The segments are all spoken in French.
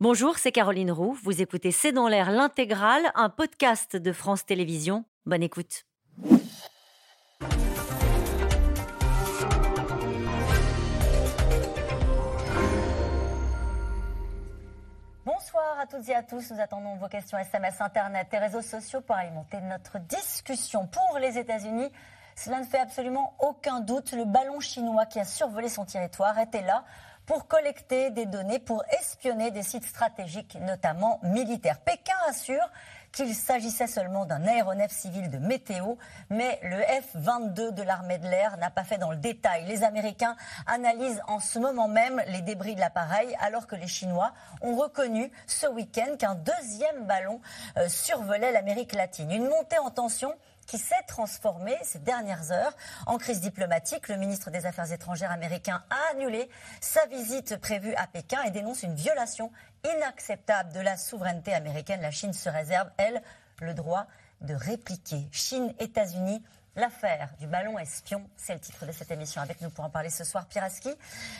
Bonjour, c'est Caroline Roux. Vous écoutez C'est dans l'air l'intégrale, un podcast de France Télévisions. Bonne écoute. Bonsoir à toutes et à tous. Nous attendons vos questions SMS, Internet et réseaux sociaux pour alimenter notre discussion. Pour les États-Unis, cela ne fait absolument aucun doute. Le ballon chinois qui a survolé son territoire était là pour collecter des données, pour espionner des sites stratégiques, notamment militaires. Pékin assure qu'il s'agissait seulement d'un aéronef civil de météo, mais le F-22 de l'armée de l'air n'a pas fait dans le détail. Les Américains analysent en ce moment même les débris de l'appareil, alors que les Chinois ont reconnu ce week-end qu'un deuxième ballon euh, survolait l'Amérique latine. Une montée en tension qui s'est transformé ces dernières heures en crise diplomatique. Le ministre des Affaires étrangères américain a annulé sa visite prévue à Pékin et dénonce une violation inacceptable de la souveraineté américaine. La Chine se réserve, elle, le droit de répliquer. Chine, États-Unis, L'affaire du ballon espion, c'est le titre de cette émission. Avec nous pour en parler ce soir, Pierre Aski.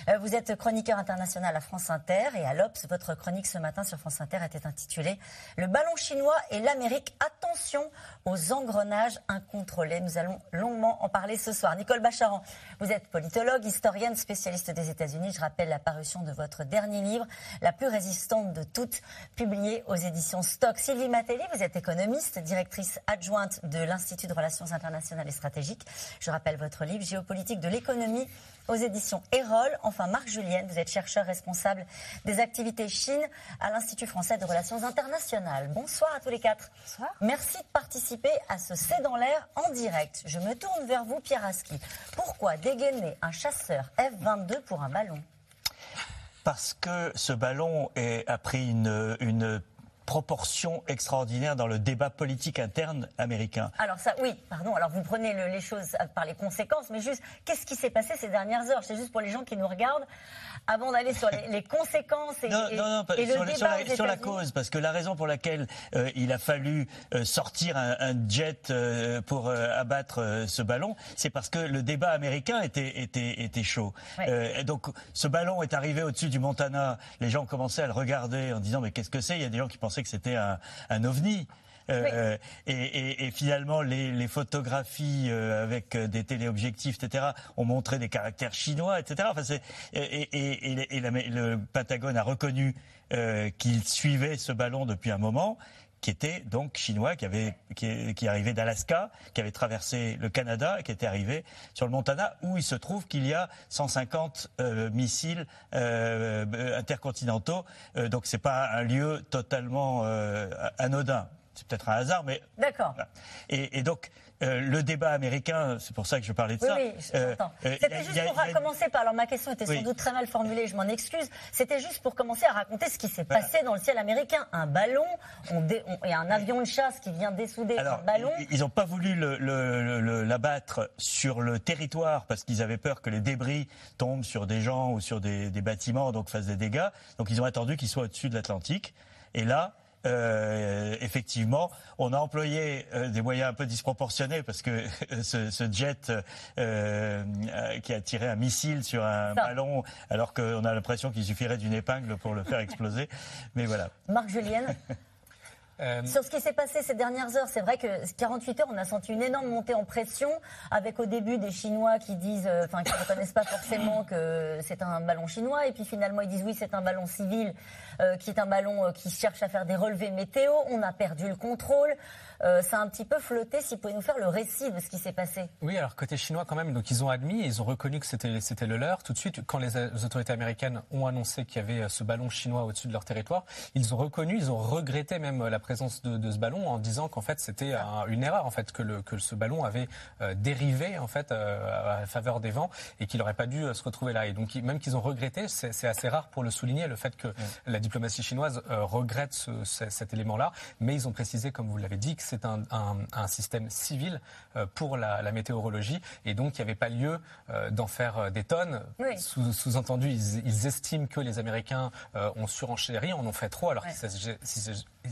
Euh, vous êtes chroniqueur international à France Inter et à l'Obs. Votre chronique ce matin sur France Inter était intitulée Le ballon chinois et l'Amérique. Attention aux engrenages incontrôlés. Nous allons longuement en parler ce soir. Nicole Bacharan, vous êtes politologue, historienne, spécialiste des États-Unis. Je rappelle la parution de votre dernier livre, La plus résistante de toutes, publié aux éditions Stock. Sylvie Matelli, vous êtes économiste, directrice adjointe de l'Institut de Relations internationales stratégique. Je rappelle votre livre Géopolitique de l'économie aux éditions Erol. Enfin, Marc Julienne, vous êtes chercheur responsable des activités Chine à l'Institut français de relations internationales. Bonsoir à tous les quatre. Bonsoir. Merci de participer à ce C'est dans l'air en direct. Je me tourne vers vous, Pierre Aski. Pourquoi dégainer un chasseur F-22 pour un ballon? Parce que ce ballon a pris une, une proportion extraordinaire dans le débat politique interne américain. Alors ça, oui, pardon. Alors vous prenez les choses par les conséquences, mais juste, qu'est-ce qui s'est passé ces dernières heures? C'est juste pour les gens qui nous regardent, avant d'aller sur les, conséquences et, non, non, non, sur, le débat sur, la, cause, parce que la raison pour laquelle euh, il a fallu euh, sortir un, jet euh, pour abattre ce ballon, c'est parce que le débat américain était, était, était chaud. donc ce ballon est arrivé au-dessus du Montana, les gens commençaient à le regarder en disant mais qu'est-ce que c'est? Il y a des gens qui pensaient que c'était un, ovni. Euh, et, finalement, les, photographies euh, avec des téléobjectifs, etc., ont montré des caractères chinois, etc. Enfin, et, et le Pentagone a reconnu euh, qu'il suivait ce ballon depuis un moment qui était donc chinois, qui avait qui, qui arrivait d'Alaska, qui avait traversé le Canada, et qui était arrivé sur le Montana, où il se trouve qu'il y a 150 euh, missiles euh, intercontinentaux. Euh, donc c'est pas un lieu totalement euh, anodin. C'est peut-être un hasard, mais d'accord. Et, et donc euh, le débat américain, c'est pour ça que je parlais de ça. Oui, euh, euh, C'était juste pour commencer par. Alors ma question était sans doute très mal formulée, je m'en excuse. C'était juste pour commencer à raconter ce qui s'est passé dans le ciel américain. Un ballon, on et un avion de chasse qui vient dessouder un ballon. Ils n'ont pas voulu l'abattre sur le territoire parce qu'ils avaient peur que les débris tombent sur des gens ou sur des, des bâtiments, donc fassent des dégâts. Donc ils ont attendu qu'il soit au-dessus de l'Atlantique. Et là, euh, effectivement, on a employé euh, des moyens un peu disproportionnés parce que ce, jet euh, qui a tiré un missile sur un ballon, alors qu'on a l'impression qu'il suffirait d'une épingle pour le faire exploser. Mais voilà. Marc Julienne euh, Sur ce qui s'est passé ces dernières heures, c'est vrai que 48 heures, on a senti une énorme montée en pression, avec au début des Chinois qui disent, euh, enfin, qui ne reconnaissent pas forcément que c'est un ballon chinois, et puis finalement ils disent oui, c'est un ballon civil, euh, qui est un ballon qui cherche à faire des relevés météo. On a perdu le contrôle. Euh, ça a un petit peu flotté. Si vous pouvez nous faire le récit de ce qui s'est passé. Oui, alors côté chinois quand même, donc ils ont admis, ils ont reconnu que c'était c'était le leur. Tout de suite, quand les, autorités américaines ont annoncé qu'il y avait euh, ce ballon chinois au-dessus de leur territoire, ils ont reconnu, ils ont regretté même euh, la présence de, de ce ballon en disant qu'en fait c'était une erreur en fait que le que ce ballon avait dérivé en fait à faveur des vents et qu'il n'aurait pas dû se retrouver là. Et donc même qu'ils ont regretté, c'est assez rare pour le souligner le fait que la diplomatie chinoise regrette ce, cet élément-là, mais ils ont précisé, comme vous l'avez dit, que c'est un, système civil euh, pour la, météorologie et donc il n'y avait pas lieu euh, d'en faire euh, des tonnes. Sous-entendu, ils, estiment que les Américains ont surenchéri, en ont fait trop alors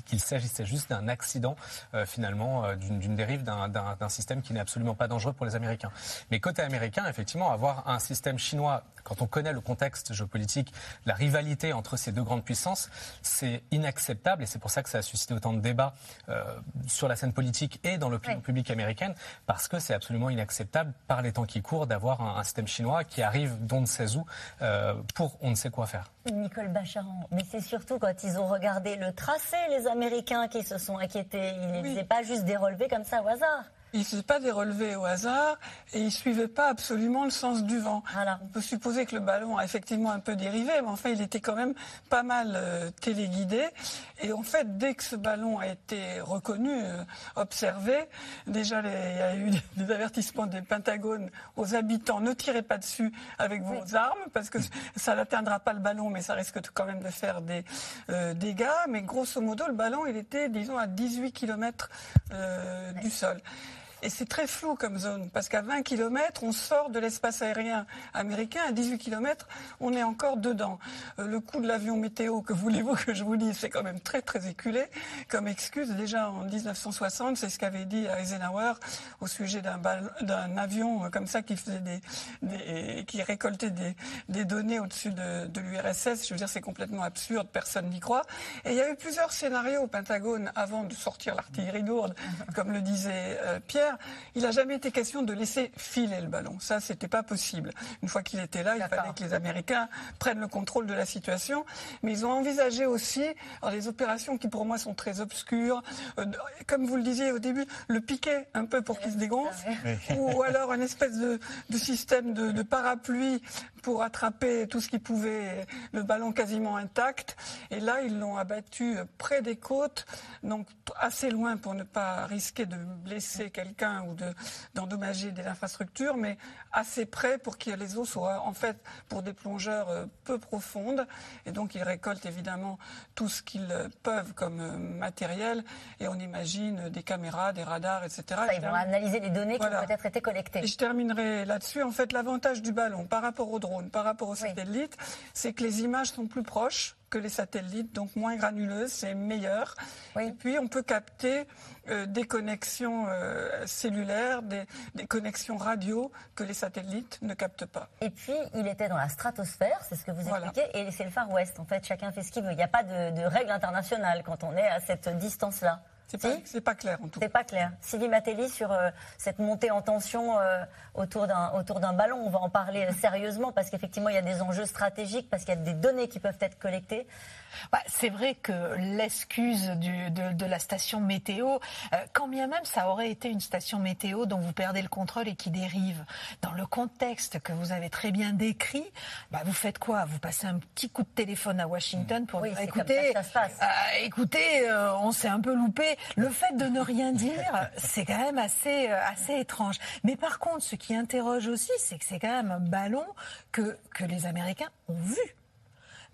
qu'il s'agissait juste d'un accident finalement, d'une dérive d'un système qui n'est absolument pas dangereux pour les Américains. Mais côté américain, effectivement, avoir un système chinois quand on connaît le contexte géopolitique, la rivalité entre ces deux grandes puissances, c'est inacceptable et c'est pour ça que ça a suscité autant de débats euh, sur la scène politique et dans l'opinion publique américaine, parce que c'est absolument inacceptable par les temps qui courent d'avoir un, système chinois qui arrive d'on ne sait où euh, pour on ne sait quoi faire. Nicole Bacharan, mais c'est surtout quand ils ont regardé le tracé, les Américains qui se sont inquiétés. Ils ne faisaient pas juste des relevés comme ça au hasard. Il ne faisait pas des relevés au hasard et il ne suivait pas absolument le sens du vent. On peut supposer que le ballon a effectivement un peu dérivé, mais enfin, il était quand même pas mal euh, téléguidé. Et en fait, dès que ce ballon a été reconnu, euh, observé, déjà, il y a eu des avertissements des Pentagones aux habitants ne tirez pas dessus avec vos armes, parce que ça n'atteindra pas le ballon, mais ça risque quand même de faire des euh, dégâts. Mais grosso modo, le ballon, il était, disons, à 18 km du sol. Et c'est très flou comme zone, parce qu'à 20 km, on sort de l'espace aérien américain, à 18 km, on est encore dedans. Euh, le coût de l'avion météo, que voulez-vous que je vous dise, c'est quand même très très éculé comme excuse. Déjà en 1960, c'est ce qu'avait dit Eisenhower au sujet d'un avion comme ça qui faisait des, qui récoltait des, données au-dessus de, de l'URSS. Je veux dire, c'est complètement absurde, personne n'y croit. Et il y a eu plusieurs scénarios au Pentagone avant de sortir l'artillerie lourde, comme le disait euh, Pierre il n'a jamais été question de laisser filer le ballon. Ça, c'était pas possible. Une fois qu'il était là, il fallait que les Américains prennent le contrôle de la situation. Mais ils ont envisagé aussi alors, des opérations qui, pour moi, sont très obscures. Euh, comme vous le disiez au début, le piquer un peu pour qu'il se dégonfle. ou alors une espèce de, système de, de parapluie pour attraper tout ce qui pouvait, le ballon quasiment intact. Et là, ils l'ont abattu près des côtes, donc assez loin pour ne pas risquer de blesser quelqu'un ou d'endommager des infrastructures, mais assez près pour que les eaux soient en fait pour des plongeurs euh, peu profondes. Et donc ils récoltent évidemment tout ce qu'ils peuvent comme euh, matériel. Et on imagine des caméras, des radars, etc. ils vont analyser les données qui ont peut-être été collectées. Et je terminerai là-dessus. En fait, l'avantage du ballon par rapport au drone, par rapport au satellite, c'est que les images sont plus proches que les satellites, donc moins granuleuses, c'est meilleur. Et puis on peut capter euh, des connexions euh, cellulaires, des, connexions radio que les satellites ne captent pas. Et puis il était dans la stratosphère, c'est ce que vous expliquez, et c'est le Far West. En fait, chacun fait ce qu'il veut. Il n'y a pas de, de règle internationale quand on est à cette distance-là. C'est pas, pas, clair en tout cas. C'est pas clair. Sylvie Matelli, sur euh, cette montée en tension euh, autour d'un ballon, on va en parler sérieusement parce qu'effectivement, il y a des enjeux stratégiques, parce qu'il y a des données qui peuvent être collectées. Bah, c'est vrai que l'excuse de, de, la station météo, euh, quand bien même ça aurait été une station météo dont vous perdez le contrôle et qui dérive, dans le contexte que vous avez très bien décrit, bah, vous faites quoi? Vous passez un petit coup de téléphone à Washington pour dire écoutez, écoutez, on s'est un peu loupé le fait de ne rien dire, c'est quand même assez, euh, assez étrange. Mais par contre, ce qui interroge aussi, c'est que c'est quand même un ballon que, que les Américains ont vu.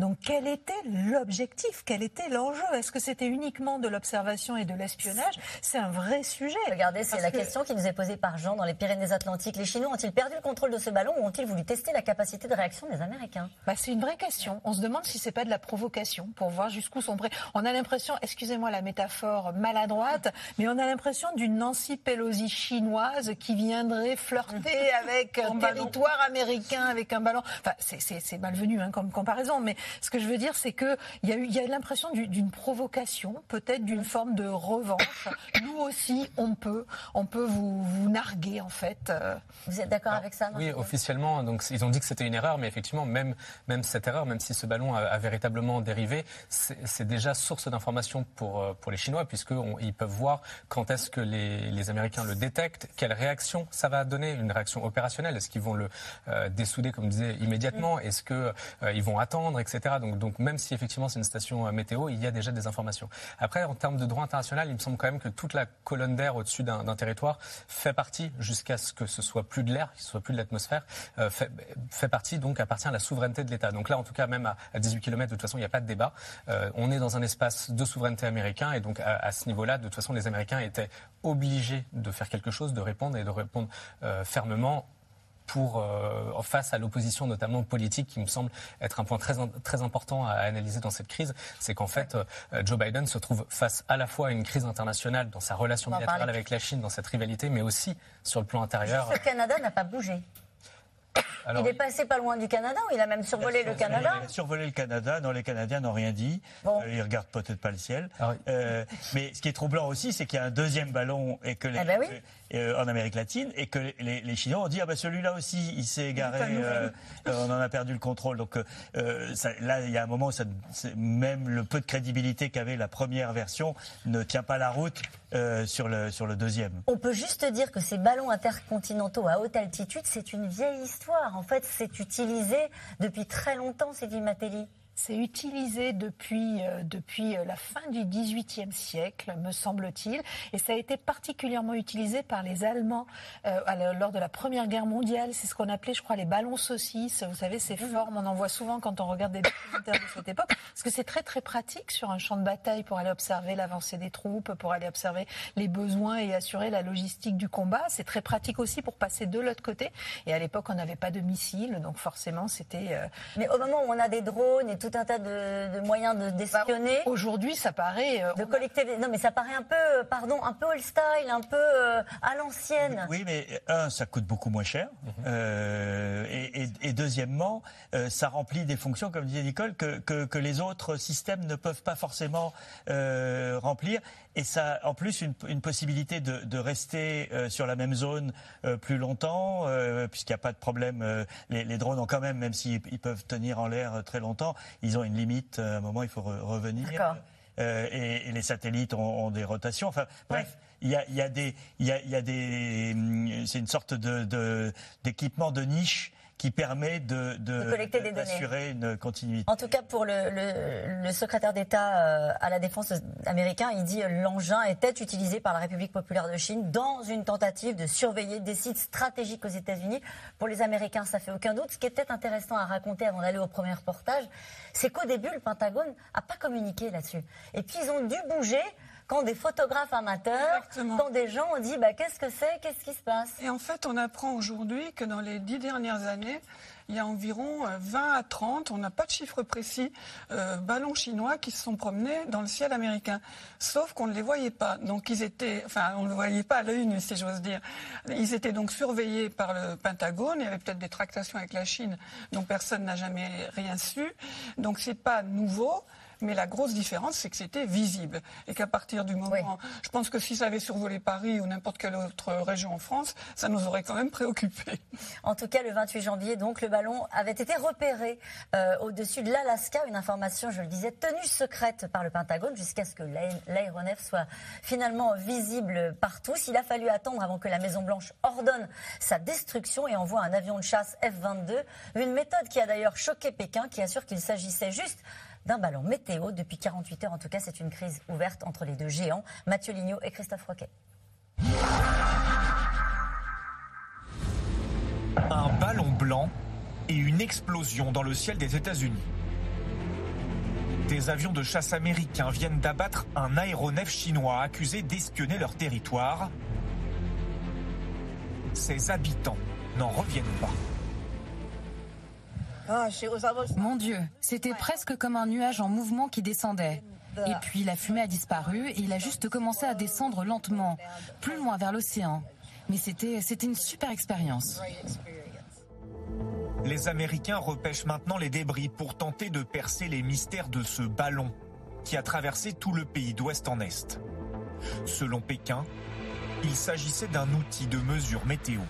Donc quel était l'objectif? Quel était l'enjeu? Est-ce que c'était uniquement de l'observation et de l'espionnage? C'est un vrai sujet. Regardez, c'est la question qui nous est posée par Jean dans les Pyrénées-Atlantiques. Les Chinois ont-ils perdu le contrôle de ce ballon ou ont-ils voulu tester la capacité de réaction des Américains? Bah, C'est une vraie question. On se demande si c'est pas de la provocation pour voir jusqu'où sont prêts. On a l'impression, excusez-moi la métaphore maladroite, mais on a l'impression d'une Nancy Pelosi chinoise qui viendrait flirter avec un territoire américain avec un ballon. Enfin, c'est malvenu hein, comme comparaison, mais ce que je veux dire, c'est qu'il y a eu, il y a l'impression d'une provocation, peut-être d'une forme de revanche. Nous aussi, on peut, on peut vous, vous narguer en fait. Euh. Vous êtes d'accord avec ça Oui, officiellement. Donc ils ont dit que c'était une erreur, mais effectivement, même même cette erreur, même si ce ballon a, véritablement dérivé, c'est déjà source d'information pour euh, pour les Chinois, puisqu'ils peuvent voir quand est-ce que les, les, Américains le détectent, quelle réaction ça va donner, une réaction opérationnelle. Est-ce qu'ils vont le euh, dessouder, comme je disais, immédiatement? Est-ce qu'ils ils vont attendre, etc. Donc, même si effectivement c'est une station euh, météo, il y a déjà des informations. Après, en termes de droit international, il me semble quand même que toute la colonne d'air au-dessus d'un territoire fait partie, jusqu'à ce que ce soit plus de l'air, qu'il soit plus de l'atmosphère, euh, fait, partie, donc appartient à la souveraineté de l'État. Donc là, en tout cas, même à, 18 km, de toute façon, il n'y a pas de débat. Euh, on est dans un espace de souveraineté américain et donc à, à ce niveau-là, de toute façon, les Américains étaient obligés de faire quelque chose, de répondre et de répondre fermement pour euh, face à l'opposition notamment politique qui me semble être un point très très important à analyser dans cette crise, c'est qu'en fait euh, Joe Biden se trouve face à la fois à une crise internationale dans sa relation bilatérale avec la Chine, dans cette rivalité, mais aussi sur le plan intérieur. Le Canada n'a pas bougé. Il est passé pas loin du Canada, il a même survolé le Canada. Il a survolé le Canada, non, les Canadiens n'ont rien dit. Bon. Euh, ils regardent peut-être pas le ciel. Ah euh, mais ce qui est troublant aussi, c'est qu'il y a un deuxième ballon et que les, eh ben euh, en Amérique latine et que les, Chinois ont dit ah bah celui-là aussi il s'est égaré, euh, on en a perdu le contrôle. Donc ça, là il y a un moment, ça, même le peu de crédibilité qu'avait la première version ne tient pas la route sur le sur le deuxième. On peut juste dire que ces ballons intercontinentaux à haute altitude, c'est une vieille histoire. En fait, c'est utilisé depuis très longtemps, dit Matelli. C'est utilisé depuis, euh, depuis euh, la fin du XVIIIe siècle, me semble-t-il, et ça a été particulièrement utilisé par les Allemands euh, lors de la Première Guerre mondiale. C'est ce qu'on appelait, je crois, les ballons saucisses. Vous savez, ces formes, on en voit souvent quand on regarde des documentaires de cette époque, parce que c'est très très pratique sur un champ de bataille pour aller observer l'avancée des troupes, pour aller observer les besoins et assurer la logistique du combat. C'est très pratique aussi pour passer de l'autre côté. Et à l'époque, on n'avait pas de missiles, donc forcément, c'était. Mais au moment où on a des drones et tout un tas de, moyens de d'espionner. Bah, aujourd'hui, ça paraît. Euh, de collecter. Des... Non, mais ça paraît un peu, euh, pardon, un peu old style, un peu euh, à l'ancienne. Oui, mais un, ça coûte beaucoup moins cher, mhm. et, deuxièmement, ça remplit des fonctions, comme disait Nicole, que, que, les autres systèmes ne peuvent pas forcément remplir. Et ça, en plus, une, une possibilité de, de rester sur la même zone plus longtemps, puisqu'il n'y a pas de problème. Les, les, drones ont quand même, même s'ils peuvent tenir en l'air très longtemps, ils ont une limite. À un moment, il faut revenir. Euh, et, les satellites ont, des rotations. Enfin, bref. Il y, a, il y a, des, il y a, il y a des, hum, c'est une sorte de d'équipement de niche qui permet de, d'assurer une continuité. En tout cas, pour le, le, secrétaire d'État euh, à la défense américain, il dit l'engin était utilisé par la République populaire de Chine dans une tentative de surveiller des sites stratégiques aux États-Unis. Pour les Américains, ça fait aucun doute. Ce qui est peut-être intéressant à raconter avant d'aller au premier reportage, c'est qu'au début, le Pentagone n'a pas communiqué là-dessus. Et puis, ils ont dû bouger quand des photographes amateurs, quand des gens ont dit bah, qu'est-ce que c'est, qu'est-ce qui se passe? Et en fait, on apprend aujourd'hui que dans les dix dernières années, il y a environ 20 euh, à 30, on n'a pas de chiffre précis, euh, ballons chinois qui se sont promenés dans le ciel américain. Sauf qu'on ne les voyait pas. Donc ils étaient, enfin on ne les voyait pas à l'œil nu, si j'ose dire. Ils étaient donc surveillés par le Pentagone. Il y avait peut-être des tractations avec la Chine dont personne n'a jamais rien su. Donc c'est pas nouveau. Mais la grosse différence, c'est que c'était visible. Et qu'à partir du moment. Je pense que si ça avait survolé Paris ou n'importe quelle autre région en France, ça nous aurait quand même préoccupés. En tout cas, le 28 janvier, donc, le ballon avait été repéré euh, au-dessus de l'Alaska. Une information, je le disais, tenue secrète par le Pentagone jusqu'à ce que l'aéronef soit finalement visible partout. S'il a fallu attendre avant que la Maison-Blanche ordonne sa destruction et envoie un avion de chasse F-22. Une méthode qui a d'ailleurs choqué Pékin, qui assure qu'il s'agissait juste d'un ballon météo. Depuis 48 heures, en tout cas, c'est une crise ouverte entre les deux géants, Mathieu Lignot et Christophe Roquet. Un ballon blanc et une explosion dans le ciel des États-Unis. Des avions de chasse américains viennent d'abattre un aéronef chinois accusé d'espionner leur territoire. Ses habitants n'en reviennent pas. Mon Dieu, c'était presque comme un nuage en mouvement qui descendait. Et puis la fumée a disparu et il a juste commencé à descendre lentement, plus loin vers l'océan. Mais c'était, c'était une super expérience. Les Américains repêchent maintenant les débris pour tenter de percer les mystères de ce ballon qui a traversé tout le pays d'ouest en est. Selon Pékin, il s'agissait d'un outil de mesure météo.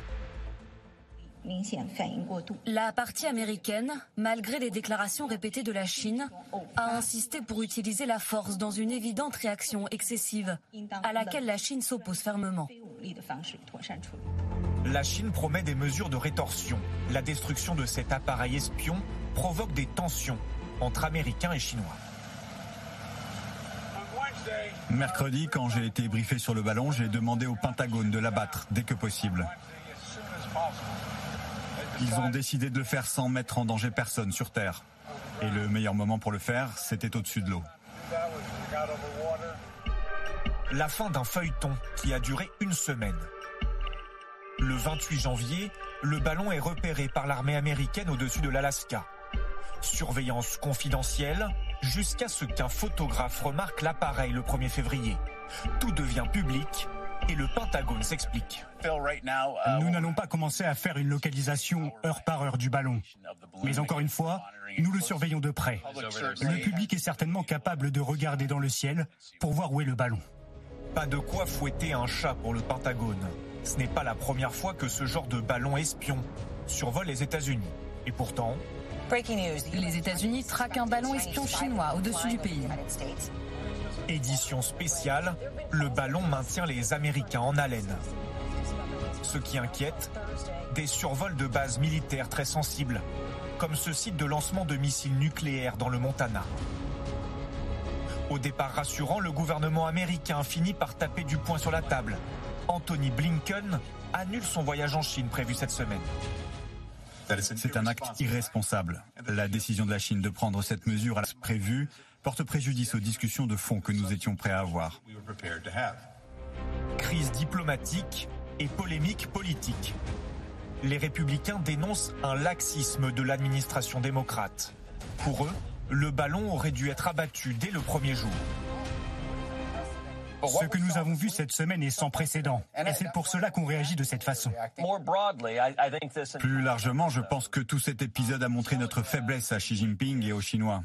La partie américaine, malgré les déclarations répétées de la Chine, a insisté pour utiliser la force dans une évidente réaction excessive, à laquelle la Chine s'oppose fermement. La Chine promet des mesures de rétorsion. La destruction de cet appareil espion provoque des tensions entre Américains et Chinois. Mercredi, quand j'ai été briefé sur le ballon, j'ai demandé au Pentagone de l'abattre dès que possible. Ils ont décidé de le faire sans mettre en danger personne sur Terre. Et le meilleur moment pour le faire, c'était au-dessus de l'eau. La fin d'un feuilleton qui a duré une semaine. Le 28 janvier, le ballon est repéré par l'armée américaine au-dessus de l'Alaska. Surveillance confidentielle jusqu'à ce qu'un photographe remarque l'appareil le 1er février. Tout devient public Et le Pentagone s'explique. Nous n'allons pas commencer à faire une localisation heure par heure du ballon. Mais encore une fois, nous le surveillons de près. Le public est certainement capable de regarder dans le ciel pour voir où est le ballon. Pas de quoi fouetter un chat pour le Pentagone. Ce n'est pas la première fois que ce genre de ballon espion survole les États-Unis. Et pourtant, les États-Unis traquent un ballon espion chinois au-dessus du pays. Édition spéciale, le ballon maintient les Américains en haleine. Ce qui inquiète, des survols de bases militaires très sensibles, comme ce site de lancement de missiles nucléaires dans le Montana. Au départ rassurant, le gouvernement américain finit par taper du poing sur la table. Anthony Blinken annule son voyage en Chine prévu cette semaine. C'est un acte irresponsable. La décision de la Chine de prendre cette mesure à la prévue porte préjudice aux discussions de fond que nous étions prêts à avoir. Crise diplomatique et polémique politique. Les républicains dénoncent un laxisme de l'administration démocrate. Pour eux, le ballon aurait dû être abattu dès le premier jour. Ce que nous avons vu cette semaine est sans précédent. Et c'est pour cela qu'on réagit de cette façon. Plus largement, je pense que tout cet épisode a montré notre faiblesse à Xi Jinping et aux Chinois.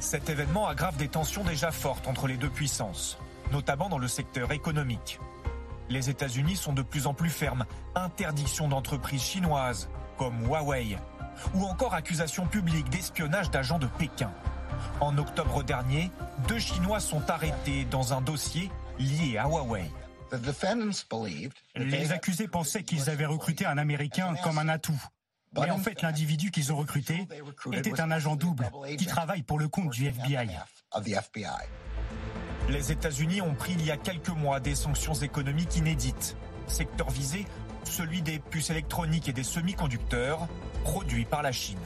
Cet événement aggrave des tensions déjà fortes entre les deux puissances, notamment dans le secteur économique. Les États-Unis sont de plus en plus fermes. Interdiction d'entreprises chinoises, comme Huawei, ou encore accusations publiques d'espionnage d'agents de Pékin. En octobre dernier, deux Chinois sont arrêtés dans un dossier lié à Huawei. Les accusés pensaient qu'ils avaient recruté un Américain comme un atout. Mais en fait, l'individu qu'ils ont recruté était un agent double qui travaille pour le compte du FBI. Les États-Unis ont pris il y a quelques mois des sanctions économiques inédites. Secteur visé, celui des puces électroniques et des semi-conducteurs produits par la Chine.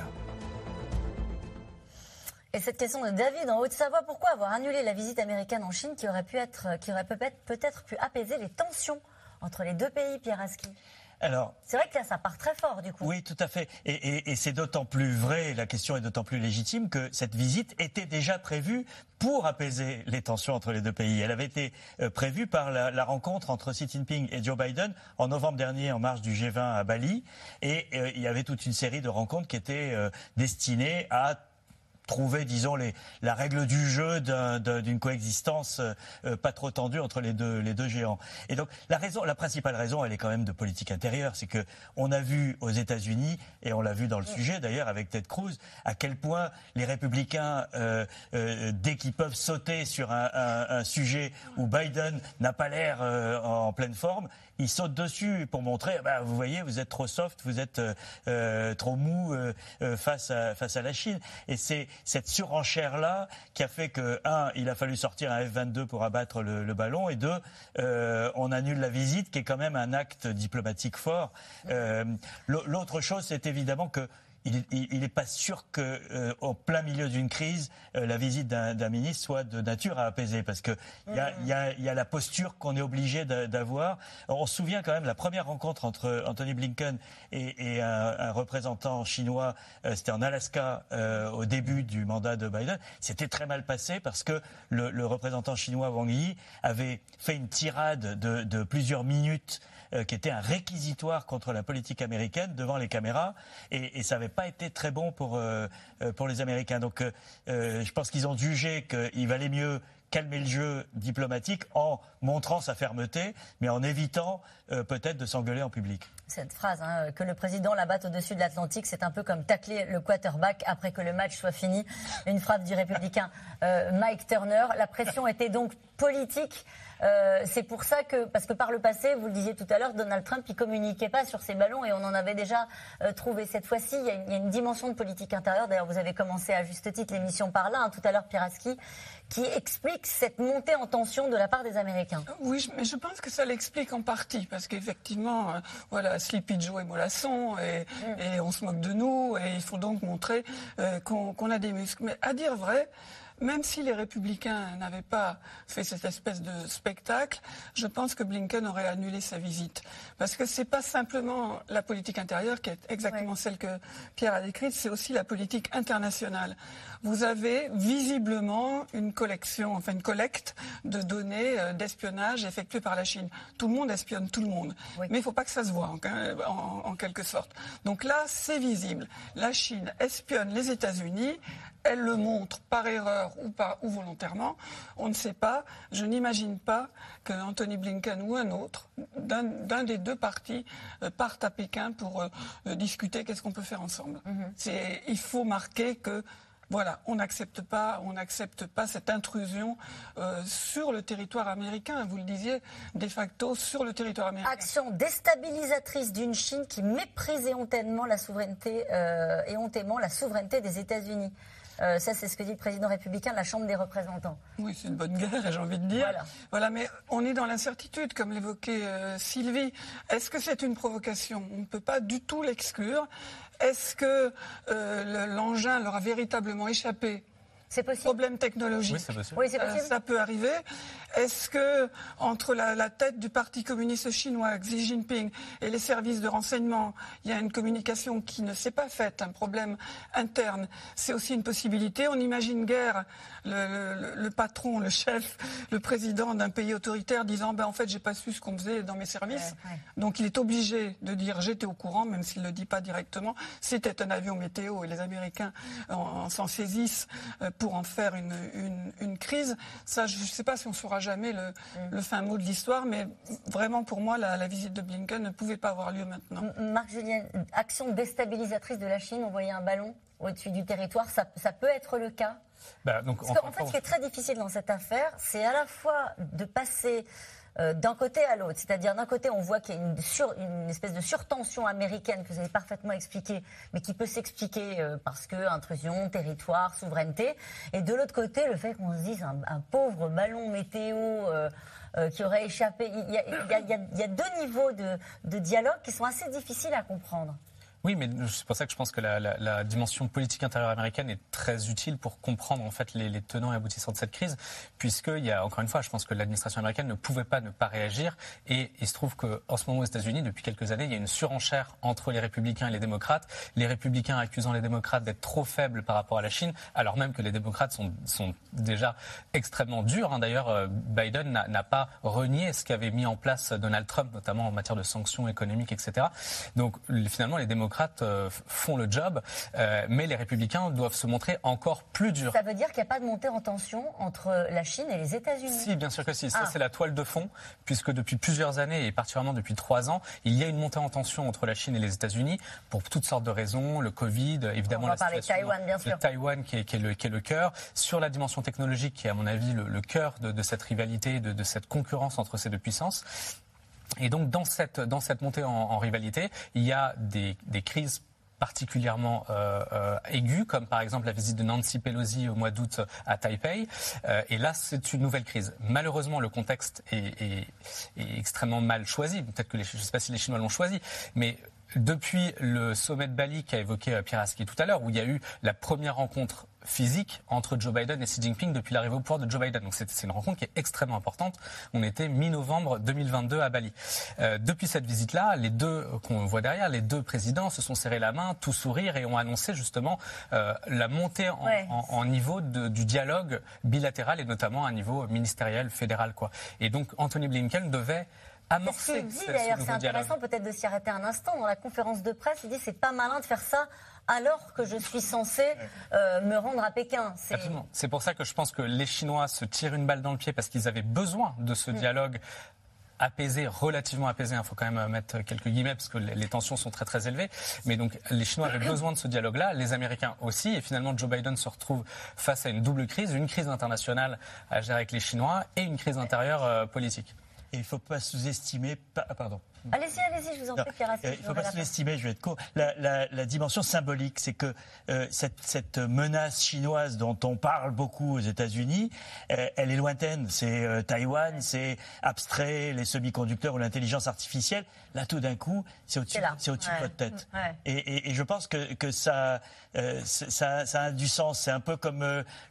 Et cette question de David en Haute-Savoie, pourquoi avoir annulé la visite américaine en Chine qui aurait pu être, qui aurait peut-être pu apaiser les tensions entre les deux pays, Pierre Aski alors, c'est vrai que là, ça part très fort, du coup. Oui, tout à fait. Et, c'est d'autant plus vrai, la question est d'autant plus légitime que cette visite était déjà prévue pour apaiser les tensions entre les deux pays. Elle avait été euh, prévue par la, rencontre entre Xi Jinping et Joe Biden en novembre dernier, en marge du G20 à Bali. Et euh, il y avait toute une série de rencontres qui étaient euh, destinées à trouver, disons, les, la règle du jeu d'une coexistence euh, pas trop tendue entre les deux, les deux géants. Et donc, la raison, la principale raison, elle est quand même de politique intérieure. C'est que on a vu aux États-Unis, et on l'a vu dans le sujet d'ailleurs avec Ted Cruz, à quel point les républicains, euh, euh, dès qu'ils peuvent sauter sur un, un, un, sujet où Biden n'a pas l'air en pleine forme, ils sautent dessus pour montrer, bah, vous voyez, vous êtes trop soft, vous êtes trop mou face, à, face à la Chine. Et c'est cette surenchère-là qui a fait que, un, il a fallu sortir un F-22 pour abattre le, ballon, et deux, euh, on annule la visite, qui est quand même un acte diplomatique fort. Euh, l'autre chose, c'est évidemment que il n'est pas sûr que, euh, au plein milieu d'une crise, euh, la visite d'un ministre soit de nature à apaiser, parce que il y a, y, a, y a, la posture qu'on est obligé d'avoir. On se souvient quand même la première rencontre entre Anthony Blinken et, et un, un, représentant chinois, euh, c'était en Alaska au début du mandat de Biden. C'était très mal passé parce que le, le, représentant chinois Wang Yi avait fait une tirade de, de plusieurs minutes qui était un réquisitoire contre la politique américaine devant les caméras, et, ça avait pas été très bon pour, euh, euh, pour les Américains. Donc euh, je pense qu'ils ont jugé qu'il valait mieux calmer le jeu diplomatique en montrant sa fermeté, mais en évitant peut-être de s'engueuler en public. Cette phrase, hein, que le président la batte au-dessus de l'Atlantique, c'est un peu comme tacler le quarterback après que le match soit fini. Une phrase du républicain Mike Turner. La pression était donc politique. Euh, c'est pour ça que, parce que par le passé, vous le disiez tout à l'heure, Donald Trump, il communiquait pas sur ces ballons et on en avait déjà euh, trouvé. Cette fois-ci, il, y, a une dimension de politique intérieure. D'ailleurs, vous avez commencé à juste titre l'émission par là, hein, tout à l'heure, Piraski, qui explique cette montée en tension de la part des Américains. Oui, mais je pense que ça l'explique en partie, parce qu'effectivement, euh, voilà, Sleepy Joe et mollasson, et, mm. et, on se moque de nous, et il faut donc montrer qu'on a des muscles. Mais à dire vrai, même si les républicains n'avaient pas fait cette espèce de spectacle, je pense que Blinken aurait annulé sa visite. Parce que ce n'est pas simplement la politique intérieure qui est exactement celle que Pierre a décrite, c'est aussi la politique internationale. Vous avez visiblement une collection, enfin une collecte de données euh, d'espionnage effectuées par la Chine. Tout le monde espionne tout le monde. Mais il ne faut pas que ça se voit, en quelque sorte. Donc là, c'est visible. La Chine espionne les États-Unis, elle le montre par erreur ou, par, ou volontairement, on ne sait pas. Je n'imagine pas que Anthony Blinken ou un autre, d'un des deux partis, euh, parte à Pékin pour euh, euh, discuter qu'est-ce qu'on peut faire ensemble. Mm-hmm. Il faut marquer que voilà, on n'accepte pas, on n'accepte pas cette intrusion sur le territoire américain. Vous le disiez, de facto sur le territoire américain. Action déstabilisatrice d'une Chine qui méprise éhontément la souveraineté, éhontément la souveraineté des États-Unis. Euh, ça, c'est ce que dit le président républicain de la Chambre des représentants. Oui, c'est une bonne guerre, j'ai envie de dire. Voilà. mais on est dans l'incertitude, comme l'évoquait euh, Sylvie. Est-ce que c'est une provocation? On ne peut pas du tout l'exclure. Est-ce que euh, l'engin leur a véritablement échappé? C'est possible. Problème technologique. Oui, c'est possible. ça peut arriver. Est-ce que entre la, tête du Parti communiste chinois, Xi Jinping, et les services de renseignement, il y a une communication qui ne s'est pas faite, un problème interne C'est aussi une possibilité. On imagine guère le, patron, le chef, le président d'un pays autoritaire disant ben, en fait, j'ai pas su ce qu'on faisait dans mes services. Donc il est obligé de dire j'étais au courant, même s'il ne le dit pas directement. C'était un avion météo et les Américains s'en saisissent euh, pour en faire une, crise. Ça, je ne sais pas si on saura jamais le, mm. fin mot de l'histoire, mais vraiment pour moi, la, visite de Blinken ne pouvait pas avoir lieu maintenant. Marc Julien, action déstabilisatrice de la Chine, envoyer un ballon au-dessus du territoire, ça, peut être le cas? Bah, donc, Parce qu'en fait, ce qui est très difficile dans cette affaire, c'est à la fois de passer euh, d'un côté à l'autre. C'est-à-dire d'un côté, on voit qu'il y a une, espèce de surtension américaine que vous avez parfaitement expliqué, mais qui peut s'expliquer euh, parce que intrusion, territoire, souveraineté. Et de l'autre côté, le fait qu'on se dise un, pauvre ballon météo. Euh, qui aurait échappé. Il y, a, deux niveaux de dialogue qui sont assez difficiles à comprendre. Oui, mais c'est pour ça que je pense que la, dimension politique intérieure américaine est très utile pour comprendre en fait les, les tenants et aboutissants de cette crise, puisqu'il y a encore une fois, je pense que l'administration américaine ne pouvait pas ne pas réagir, et il se trouve qu'en ce moment aux États-Unis, depuis quelques années, il y a une surenchère entre les républicains et les démocrates, les républicains accusant les démocrates d'être trop faibles par rapport à la Chine, alors même que les démocrates sont, sont déjà extrêmement durs. Hein. D'ailleurs, euh, Biden n'a pas renié ce qu'avait mis en place Donald Trump, notamment en matière de sanctions économiques, etc. Donc finalement, les démocrates euh, font le job, euh, mais les républicains doivent se montrer encore plus durs. Ça veut dire qu'il n'y a pas de montée en tension entre la Chine et les États-Unis Si, bien sûr que si. Ça, ah. c'est la toile de fond, puisque depuis plusieurs années, et particulièrement depuis trois ans, il y a une montée en tension entre la Chine et les États-Unis pour toutes sortes de raisons. Le Covid, évidemment, On va parler de Taïwan, bien sûr. Taïwan qui est, qui, est le, qui est, le, cœur. Sur la dimension technologique, qui est à mon avis le, cœur de, de, cette rivalité, de, de cette concurrence entre ces deux puissances. Et donc dans cette, dans cette montée en, rivalité, il y a des, des crises particulièrement euh, euh, aiguës, comme par exemple la visite de Nancy Pelosi au mois d'août à Taipei. Euh, et là, c'est une nouvelle crise. Malheureusement, le contexte est, extrêmement mal choisi. Peut-être que je ne sais pas si les Chinois l'ont choisi, mais depuis le sommet de Bali qu'a évoqué euh, Pierre Aski tout à l'heure, où il y a eu la première rencontre physique entre Joe Biden et Xi Jinping depuis l'arrivée au pouvoir de Joe Biden. Donc c'est une rencontre qui est extrêmement importante. On était mi-novembre 2022 à Bali. Euh, depuis cette visite-là, les deux qu'on voit derrière, les deux présidents se sont serrés la main, tout sourire et ont annoncé justement euh, la montée en, en, niveau de, du dialogue bilatéral et notamment à un niveau ministériel, fédéral. Quoi. Et donc Anthony Blinken devait amorcer. C'est d'ailleurs, c'est intéressant peut-être de s'y arrêter un instant. Dans la conférence de presse, il dit c'est pas malin de faire ça alors que je suis censé euh, me rendre à Pékin. C'est pour ça que je pense que les Chinois se tirent une balle dans le pied parce qu'ils avaient besoin de ce mm. dialogue apaisé, relativement apaisé. Il faut quand même mettre quelques guillemets parce que les tensions sont très très élevées. Mais donc les Chinois avaient besoin de ce dialogue-là, les Américains aussi. Et finalement, Joe Biden se retrouve face à une double crise, une crise internationale à gérer avec les Chinois et une crise intérieure euh, politique. Et il ne faut pas sous-estimer. Ah, pardon. Allez-y, allez-y, je vous en prie, Pierre. Il ne faut pas sous-estimer, je vais être court, la, dimension symbolique. C'est que cette, menace chinoise dont on parle beaucoup aux États-Unis, elle est lointaine. C'est Taïwan, c'est abstrait, les semi-conducteurs ou l'intelligence artificielle. Là, tout d'un coup, c'est au-dessus au de votre tête. Et, je pense que, ça, ça, ça, a du sens. C'est un peu comme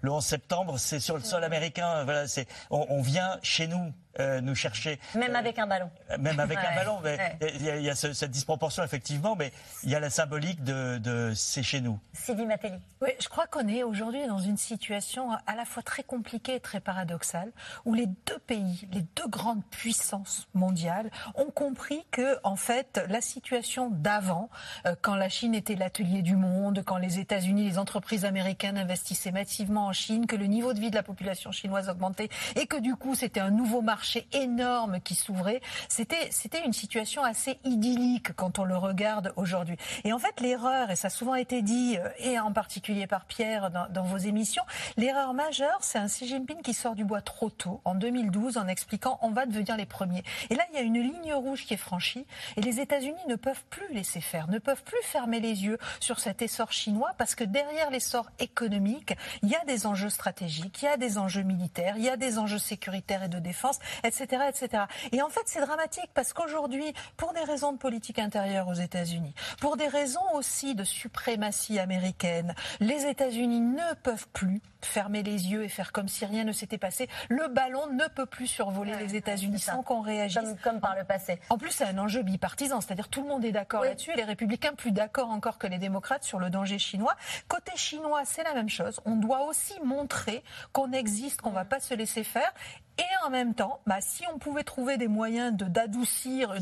le 11 septembre, c'est sur le sol américain. Voilà, on vient chez nous euh, nous chercher. Même avec un ballon. Euh, même avec un ballon. Il y a, cette disproportion, effectivement, mais il y a la symbolique de, de c'est chez nous. Sylvie Matéli. Oui, je crois qu'on est aujourd'hui dans une situation à la fois très compliquée et très paradoxale, où les deux pays, les deux grandes puissances mondiales, ont compris que, en fait, la situation d'avant, euh, quand la Chine était l'atelier du monde, quand les États-Unis, les entreprises américaines investissaient massivement en Chine, que le niveau de vie de la population chinoise augmentait et que, du coup, c'était un nouveau marché énorme qui s'ouvrait. C'était, c'était une situation assez idyllique quand on le regarde aujourd'hui. Et en fait, l'erreur, et ça a souvent été dit, euh, et en particulier par Pierre dans, dans vos émissions, l'erreur majeure, c'est un Xi Jinping qui sort du bois trop tôt, en 2012, en expliquant on va devenir les premiers. Et là, il y a une ligne rouge qui est franchie, et les États-Unis ne peuvent plus laisser faire, ne peuvent plus fermer les yeux sur cet essor chinois, parce que derrière l'essor économique, il y a des enjeux stratégiques, il y a des enjeux militaires, il y a des enjeux sécuritaires et de défense, etc., etc. Et en fait, c'est dramatique parce qu'aujourd'hui, pour des raisons de politique intérieure aux États-Unis, pour des raisons aussi de suprématie américaine, les États-Unis ne peuvent plus fermer les yeux et faire comme si rien ne s'était passé. Le ballon ne peut plus survoler les États-Unis sans qu'on réagisse. Comme, par le passé. En plus, c'est un enjeu bipartisan, c'est-à-dire tout le monde est d'accord là-dessus et les républicains plus d'accord encore que les démocrates sur le danger chinois. Côté chinois, c'est la même chose. On doit aussi montrer qu'on existe, qu'on ne va pas se laisser faire et en même temps, bah, si on pouvait trouver des moyens d'adoucir,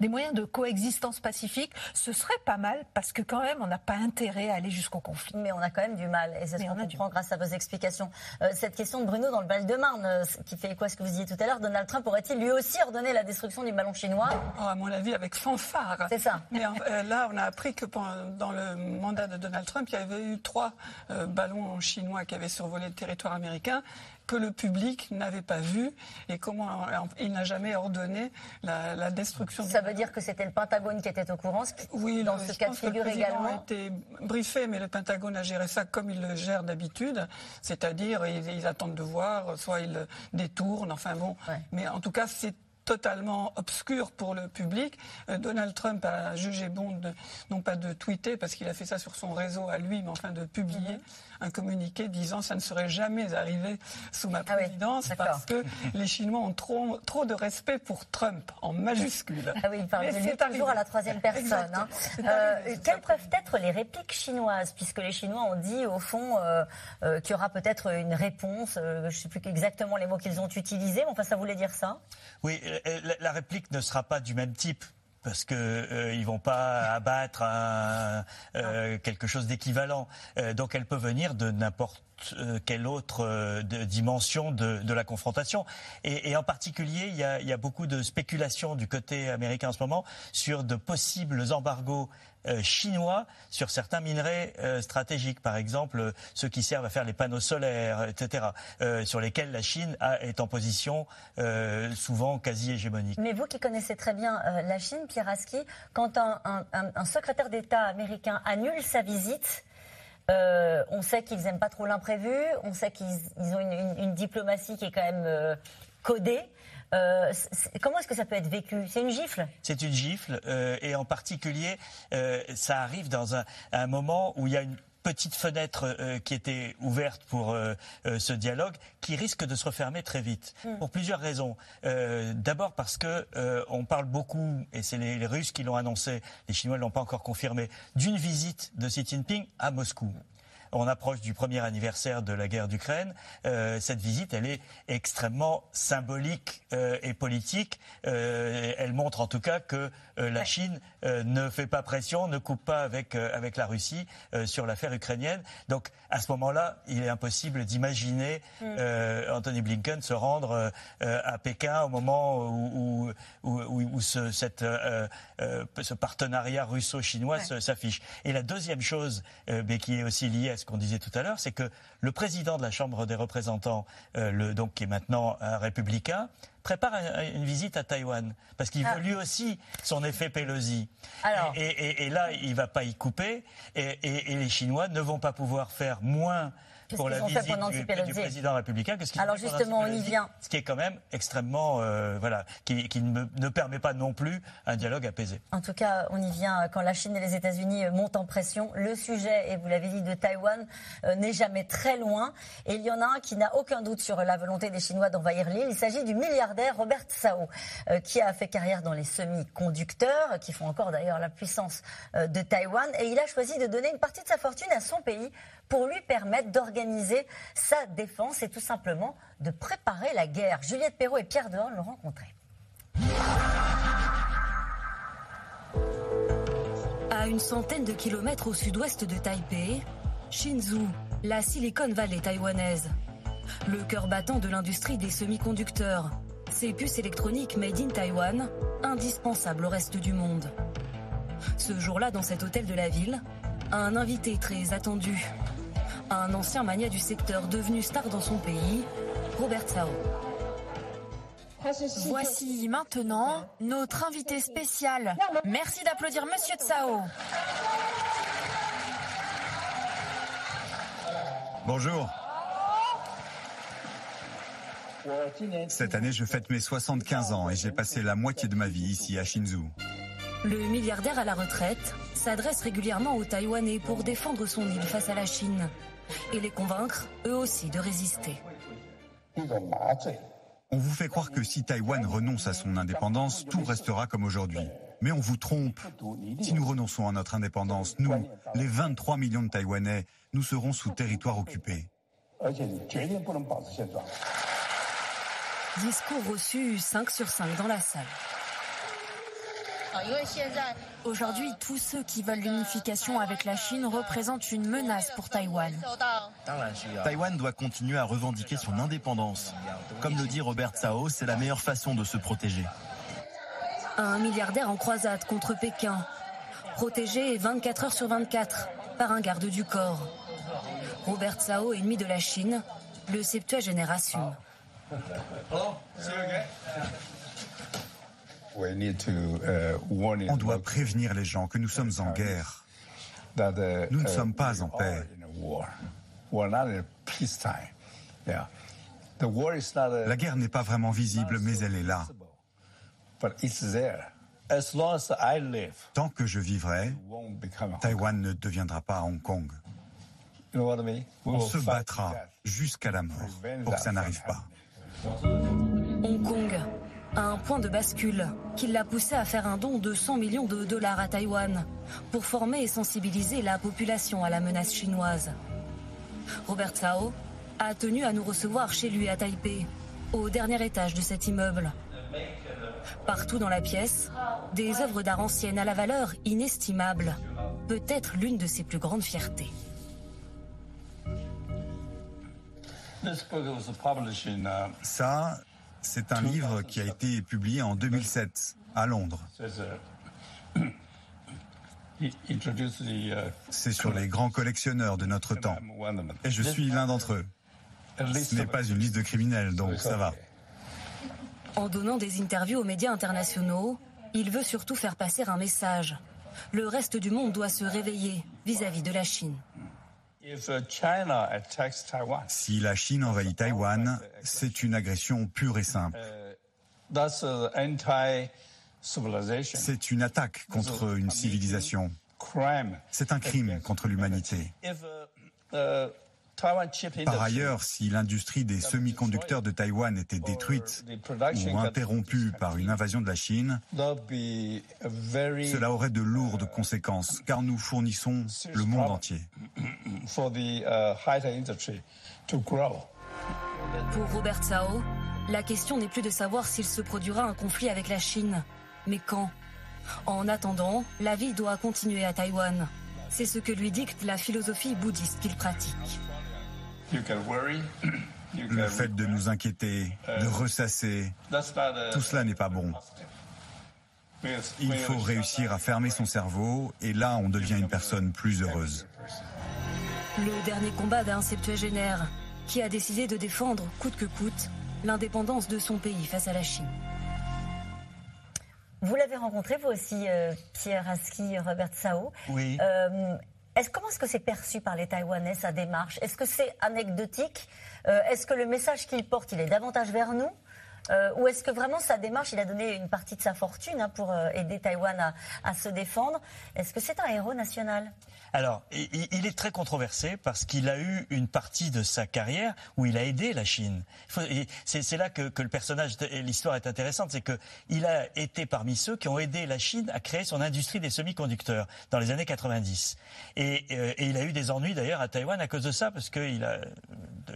des moyens de coexistence pacifique, ce serait pas mal parce que quand même, on n'a pas intérêt à aller jusqu'au conflit. Mais on a quand même du mal et c'est ce qu'on comprend grâce à vos explications. Euh, cette question de Bruno dans le Val-de-Marne, euh, qui fait quoi ce que vous disiez tout à l'heure, Donald Trump aurait-il lui aussi ordonné la destruction du ballon chinois? Oh, À mon avis, avec fanfare. C'est ça. Mais euh, là, on a appris que dans le mandat de Donald Trump, il y avait eu trois ballons chinois qui avaient survolé le territoire américain que le public n'avait pas vu et comment il n'a jamais ordonné la, destruction. Ça veut dire que c'était le Pentagone qui était au courant Oui, dans ce cas de figure également. a été briefé, mais le Pentagone a géré ça comme il le gère d'habitude, c'est-à-dire ils, attendent de voir, soit ils détournent, enfin bon. Mais en tout cas, c'est totalement obscur pour le public. Euh, Donald Trump a jugé bon non pas de tweeter parce qu'il a fait ça sur son réseau à lui, mais enfin de publier mhm. Un communiqué disant ça ne serait jamais arrivé sous ma ah présidence parce que les Chinois ont trop, trop de respect pour Trump en majuscule. Ah oui, il parle de lui toujours à la troisième personne. Hein. Euh, quelles peuvent être les répliques chinoises puisque les Chinois ont dit au fond euh, qu'il y aura peut-être une réponse, je ne sais plus exactement les mots qu'ils ont utilisés, mais enfin ça voulait dire ça Oui, euh, la réplique ne sera pas du même type parce que euh, ils vont pas abattre euh, quelque chose d'équivalent. donc elle peut venir de n'importe quelle autre dimension de, la confrontation. Et, en particulier, il y, a, beaucoup de spéculations du côté américain en ce moment sur de possibles embargos euh, chinois sur certains minerais euh, stratégiques, par exemple euh, ceux qui servent à faire les panneaux solaires, etc., sur lesquels la Chine est en position souvent quasi hégémonique. Mais vous qui connaissez très bien la Chine, Pierre Aski, quand un, secrétaire d'État américain annule sa visite, on sait qu'ils n'aiment pas trop l'imprévu, on sait qu'ils ont une, diplomatie qui est quand même codée. Euh, comment est-ce que ça peut être vécu? C'est une gifle? C'est une gifle, euh, et en particulier, euh, ça arrive dans un, moment où il y a une petite fenêtre qui était ouverte pour ce dialogue, qui risque de se refermer très vite, hmm. pour plusieurs raisons. D'abord parce que on parle beaucoup, et c'est les, les, Russes qui l'ont annoncé, les Chinois ne l'ont pas encore confirmé, d'une visite de Xi Jinping à Moscou on approche du premier anniversaire de la guerre d'Ukraine. Euh, cette visite, elle est extrêmement symbolique euh, et politique. Euh, elle montre en tout cas que la Chine ne fait pas pression, ne coupe pas avec, avec la Russie sur l'affaire ukrainienne. Donc à ce moment-là, il est impossible d'imaginer mm. Anthony Blinken se rendre à Pékin au moment où, où, ce, cette, ce partenariat russo-chinois s'affiche. Et la deuxième chose, mais qui est aussi liée à ce qu'on disait tout à l'heure, c'est que le président de la Chambre des représentants, euh, le, donc qui est maintenant un républicain, prépare une visite à Taïwan parce qu'il veut ah. lui aussi son effet Pelosi. Et, là, il va pas y couper et, et les Chinois ne vont pas pouvoir faire moins pour la visite du, président républicain. Qu'est-ce Alors justement, on y vient. Ce qui est quand même extrêmement, euh, voilà, qui, ne, permet pas non plus un dialogue apaisé. En tout cas, on y vient quand la Chine et les États-Unis montent en pression. Le sujet, et vous l'avez dit, de Taïwan euh, n'est jamais très loin. Et il y en a un qui n'a aucun doute sur la volonté des Chinois d'envahir l'île. Il s'agit du milliardaire Robert Sao, euh, qui a fait carrière dans les semi-conducteurs, qui font encore d'ailleurs la puissance de Taïwan. Et il a choisi de donner une partie de sa fortune à son pays pour lui permettre d'organiser sa défense et tout simplement de préparer la guerre. Juliette Perrault et Pierre Dehorn l'ont rencontré. À une centaine de kilomètres au sud-ouest de Taipei, Shinzu, la Silicon Valley taïwanaise. Le cœur battant de l'industrie des semi-conducteurs. Ces puces électroniques made in Taïwan, indispensables au reste du monde. Ce jour-là, dans cet hôtel de la ville, un invité très attendu, un ancien mania du secteur devenu star dans son pays, Robert Sao. Voici maintenant notre invité spécial. Merci d'applaudir Monsieur Tsao. Bonjour. Cette année, je fête mes 75 ans et j'ai passé la moitié de ma vie ici à Shinzu. Le milliardaire à la retraite s'adresse régulièrement aux Taïwanais pour défendre son île face à la Chine et les convaincre, eux aussi, de résister. On vous fait croire que si Taïwan renonce à son indépendance, tout restera comme aujourd'hui. Mais on vous trompe. Si nous renonçons à notre indépendance, nous, les 23 millions de Taïwanais, nous serons sous territoire occupé. Discours reçu 5 sur 5 dans la salle. Aujourd'hui, tous ceux qui veulent l'unification avec la Chine représentent une menace pour Taïwan. Taïwan doit continuer à revendiquer son indépendance. Comme le dit Robert Tsao, c'est la meilleure façon de se protéger. Un milliardaire en croisade contre Pékin, protégé 24 heures sur 24 par un garde du corps. Robert Tsao, ennemi de la Chine, le septuagénération. Uh, On doit prévenir les gens que nous sommes en guerre. Nous ne uh, sommes pas en paix. La guerre n'est pas vraiment visible, mais elle est là. Tant que je vivrai, Taïwan ne deviendra pas Hong Kong. On se battra jusqu'à la mort pour que ça n'arrive pas. Hong Kong un point de bascule qui l'a poussé à faire un don de 100 millions de dollars à Taïwan pour former et sensibiliser la population à la menace chinoise. Robert Tsao a tenu à nous recevoir chez lui à Taipei, au dernier étage de cet immeuble. Partout dans la pièce, des œuvres d'art anciennes à la valeur inestimable, peut-être l'une de ses plus grandes fiertés. Ça, c'est un livre qui a été publié en 2007 à Londres. C'est sur les grands collectionneurs de notre temps. Et je suis l'un d'entre eux. Ce n'est pas une liste de criminels, donc ça va. En donnant des interviews aux médias internationaux, il veut surtout faire passer un message. Le reste du monde doit se réveiller vis-à-vis de la Chine. Uh, si la Chine envahit Taïwan, c'est une agression pure et simple. Uh, c'est une attaque contre une civilisation. C'est un crime contre l'humanité. Uh, par ailleurs, si l'industrie des semi-conducteurs de Taïwan était détruite ou interrompue par une invasion de la Chine, cela aurait de lourdes conséquences, car nous fournissons le monde entier. Pour Robert Tsao, la question n'est plus de savoir s'il se produira un conflit avec la Chine, mais quand? En attendant, la vie doit continuer à Taïwan. C'est ce que lui dicte la philosophie bouddhiste qu'il pratique. Le fait de nous inquiéter, de ressasser, tout cela n'est pas bon. Il faut réussir à fermer son cerveau et là on devient une personne plus heureuse. Le dernier combat d'un septuagénaire qui a décidé de défendre coûte que coûte l'indépendance de son pays face à la Chine. Vous l'avez rencontré, vous aussi, euh, Pierre Aski, Robert Sao. Oui. Euh, comment est-ce que c'est perçu par les Taïwanais, sa démarche? Est-ce que c'est anecdotique? Euh, Est-ce que le message qu'il porte, il est davantage vers nous? Ou est-ce que vraiment sa démarche, il a donné une partie de sa fortune hein, pour aider Taïwan à se défendre? Est-ce que c'est un héros national? Alors, il est très controversé parce qu'il a eu une partie de sa carrière où il a aidé la Chine. C'est là que, le personnage et l'histoire est intéressante, c'est qu'il a été parmi ceux qui ont aidé la Chine à créer son industrie des semi-conducteurs dans les années 90. Euh, et, il a eu des ennuis d'ailleurs à Taïwan à cause de ça, parce qu'il a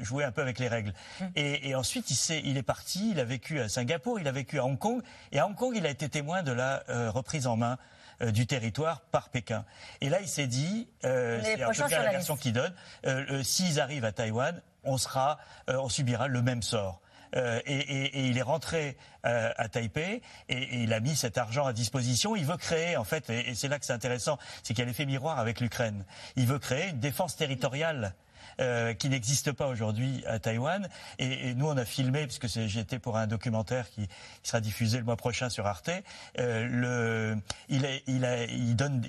joué un peu avec les règles. Mmh. Et, ensuite, il, il, est parti, il a vécu à Singapour, il a vécu à Hong Kong, et à Hong Kong, il a été témoin de la euh, reprise en main euh, du territoire par Pékin. Et là, il s'est dit, euh, c'est en tout cas la version qu'il donne, euh, s'ils arrivent à Taïwan, on sera, on subira le même sort. et, il est rentré à Taipei et, il a mis cet argent à disposition. Il veut créer, en fait, et, c'est là que c'est intéressant, c'est qu'il y a l'effet miroir avec l'Ukraine. Il veut créer une défense territoriale euh, qui n'existe pas aujourd'hui à Taïwan. Et, nous, on a filmé, puisque j'étais pour un documentaire qui, sera diffusé le mois prochain sur Arte. Euh, il, donne,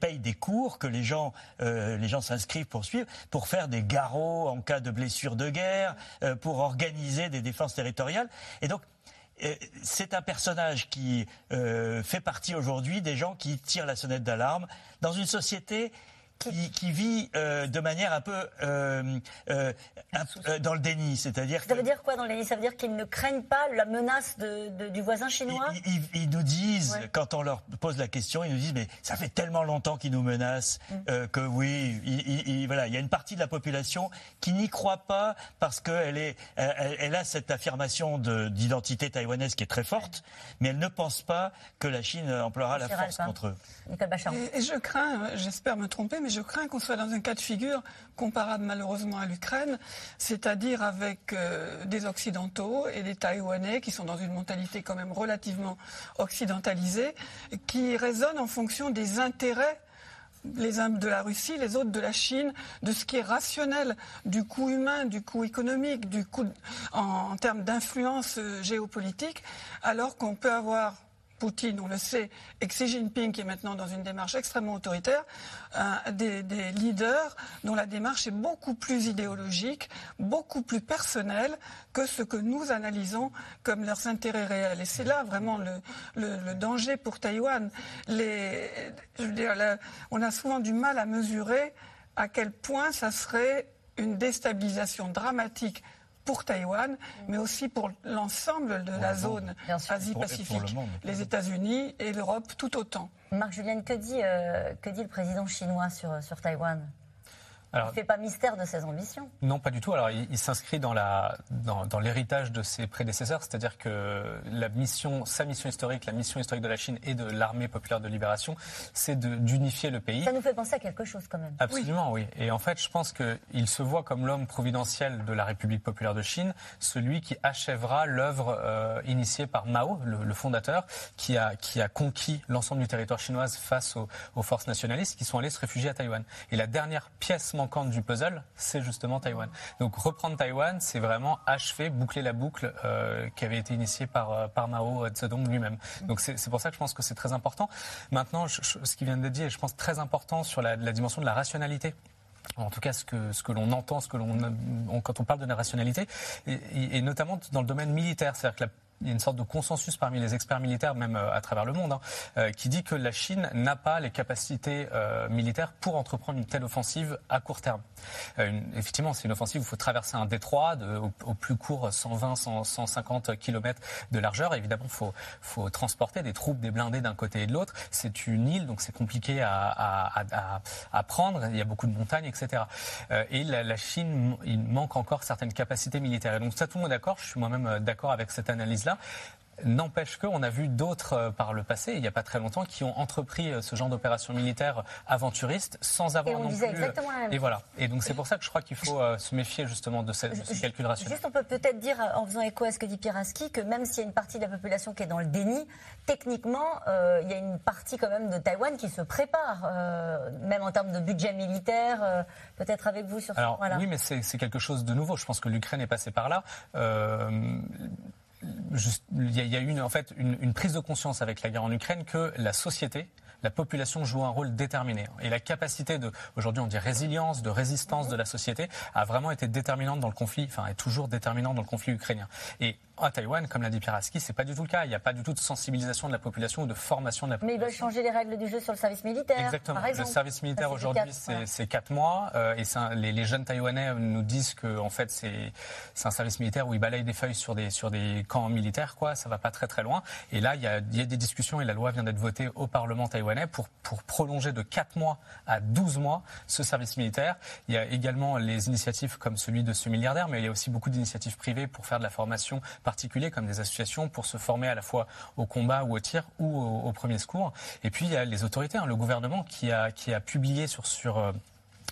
paye des cours que les gens, euh, les gens s'inscrivent pour suivre, pour faire des garrots en cas de blessure de guerre, pour organiser des défenses territoriales. Et donc, c'est un personnage qui fait partie aujourd'hui des gens qui tirent la sonnette d'alarme dans une société qui, vit euh, de manière un peu euh, euh, dans le déni, c'est-à-dire. Ça veut dire quoi dans le déni? Ça veut dire qu'ils ne craignent pas la menace du voisin chinois? Ils, nous disent, quand on leur pose la question, ils nous disent mais ça fait tellement longtemps qu'ils nous menacent mm. que oui, il, voilà, il y a une partie de la population qui n'y croit pas parce qu'elle est, elle, a cette affirmation d'identité taïwanaise qui est très forte, mais elle ne pense pas que la Chine emploiera la force contre eux. Et, et je crains, j'espère me tromper, mais je crains qu'on soit dans un cas de figure comparable malheureusement à l'Ukraine, c'est-à-dire avec euh, des Occidentaux et des Taïwanais qui sont dans une mentalité quand même relativement occidentalisée, qui raisonnent en fonction des intérêts les uns de la Russie, les autres de la Chine, de ce qui est rationnel, du coût humain, du coût économique, du coût en termes d'influence euh, géopolitique, alors qu'on peut avoir Poutine, on le sait, et Xi Jinping, qui est maintenant dans une démarche extrêmement autoritaire, des, leaders dont la démarche est beaucoup plus idéologique, beaucoup plus personnelle que ce que nous analysons comme leurs intérêts réels. Et c'est là vraiment le, danger pour Taïwan. on a souvent du mal à mesurer à quel point ça serait une déstabilisation dramatique pour Taïwan, mais aussi pour l'ensemble de la zone Asie-Pacifique, les États-Unis et l'Europe tout autant. Marc Julien, que dit, euh, que dit le président chinois sur, sur Taïwan? Il ne fait pas mystère de ses ambitions. Non, pas du tout. Alors, il, s'inscrit dans, la, dans, l'héritage de ses prédécesseurs, c'est-à-dire que la mission, sa mission historique, la mission historique de la Chine et de l'armée populaire de libération, c'est d'unifier le pays. Ça nous fait penser à quelque chose quand même. Absolument, oui. Et en fait, je pense qu'il se voit comme l'homme providentiel de la République populaire de Chine, celui qui achèvera l'œuvre euh, initiée par Mao, le, fondateur, qui a, qui a conquis l'ensemble du territoire chinois face aux, aux forces nationalistes qui sont allées se réfugier à Taïwan. Et la dernière pièce manquante du puzzle, c'est justement Taïwan. Donc reprendre Taïwan, c'est vraiment achever, boucler la boucle euh, qui avait été initiée par, euh, par Mao Zedong lui-même. Donc c'est pour ça que je pense que c'est très important. Maintenant, ce qui vient de dire, je pense très important sur la, dimension de la rationalité en tout cas ce que, ce que l'on entend, ce que l'on quand on parle de la rationalité, et, et, notamment dans le domaine militaire, c'est-à-dire que la il y a une sorte de consensus parmi les experts militaires, même euh, à travers le monde, hein, euh, qui dit que la Chine n'a pas les capacités euh, militaires pour entreprendre une telle offensive à court terme. effectivement, c'est une offensive où il faut traverser un détroit au, plus court 120, 150 km de largeur. Évidemment, il faut, transporter des troupes, des blindés d'un côté et de l'autre. C'est une île, donc c'est compliqué à, prendre. Il y a beaucoup de montagnes, etc. et la, la, Chine, il manque encore certaines capacités militaires. Et donc ça, tout le monde est d'accord. Je suis moi-même d'accord avec cette analyse-là. N'empêche qu'on a vu d'autres par le passé, il n'y a pas très longtemps, qui ont entrepris ce genre d'opération militaire aventuriste sans avoir et non plus. Exactement la même et voilà. Et donc c'est pour ça que je crois qu'il faut se méfier justement de, cette, de ce calcul rationnel. Juste, on peut peut-être dire, en faisant écho à ce que dit Pieraski, que même s'il y a une partie de la population qui est dans le déni, techniquement, il y a une partie quand même de Taïwan qui se prépare, même en termes de budget militaire, peut-être avec vous sur ce point-là. Oui, mais c'est quelque chose de nouveau. Je pense que l'Ukraine est passée par là. Il y, a eu en fait une, prise de conscience avec la guerre en Ukraine que la société la population joue un rôle déterminé. Et la capacité de, aujourd'hui on dit résilience, de résistance de la société, a vraiment été déterminante dans le conflit, enfin est toujours déterminante dans le conflit ukrainien. À Taïwan, comme l'a dit Pieraski, c'est pas du tout le cas. Il n'y a pas du tout de sensibilisation de la population ou de formation de la population. Mais ils veulent changer les règles du jeu sur le service militaire. Exactement. le service militaire aujourd'hui, c'est 4 mois. Euh, et les, les, jeunes Taïwanais nous disent que en fait, c'est un service militaire où ils balayent des feuilles sur des, sur des camps militaires. Quoi. Ça va pas très très loin. Et là, il y a, y a des discussions et la loi vient d'être votée au Parlement taïwanais pour, pour prolonger de 4 mois à 12 mois ce service militaire. Il y a également les initiatives comme celui de ce milliardaire, mais il y a aussi beaucoup d'initiatives privées pour faire de la formation particuliers comme des associations pour se former à la fois au combat ou au tir ou au, premier secours. Et puis il y a les autorités, hein, le gouvernement qui a, qui a publié sur, sur euh,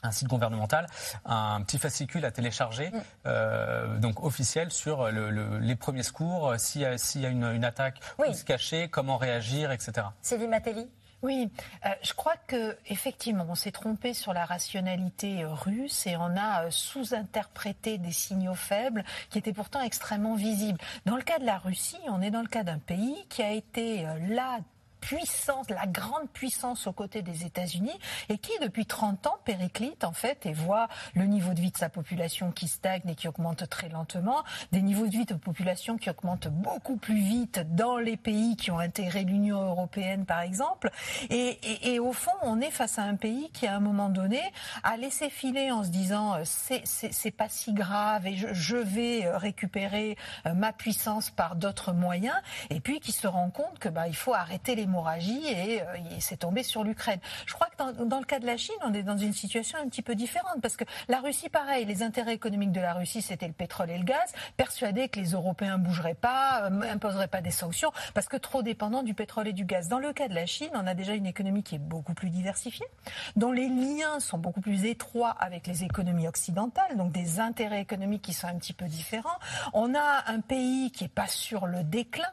un site gouvernemental, un petit fascicule à télécharger, mm. euh, donc officiel sur les premiers secours, s'il y a, y a une, attaque, où se cacher, comment réagir, etc. Sylvie Matelli oui, euh, je crois que effectivement, on s'est trompé sur la rationalité euh, russe et on a euh, sous-interprété des signaux faibles qui étaient pourtant extrêmement visibles. Dans le cas de la Russie, on est dans le cas d'un pays qui a été là puissance, la grande puissance aux côtés des États-Unis et qui, depuis 30 ans, périclite en fait et voit le niveau de vie de sa population qui stagne et qui augmente très lentement, des niveaux de vie de population qui augmentent beaucoup plus vite dans les pays qui ont intégré l'Union européenne, par exemple. Et, au fond, on est face à un pays qui, à un moment donné, a laissé filer en se disant euh, c'est pas si grave et je, je vais euh, récupérer euh, ma puissance par d'autres moyens, et puis qui se rend compte que bah il faut arrêter les l'hémorragie et, euh, c'est tombé sur l'Ukraine. Je crois que dans, le cas de la Chine, on est dans une situation un petit peu différente parce que la Russie, pareil, les intérêts économiques de la Russie, c'était le pétrole et le gaz, persuadés que les Européens bougeraient pas, euh, imposeraient pas des sanctions parce que trop dépendants du pétrole et du gaz. Dans le cas de la Chine, on a déjà une économie qui est beaucoup plus diversifiée, dont les liens sont beaucoup plus étroits avec les économies occidentales, donc des intérêts économiques qui sont un petit peu différents. On a un pays qui est pas sur le déclin.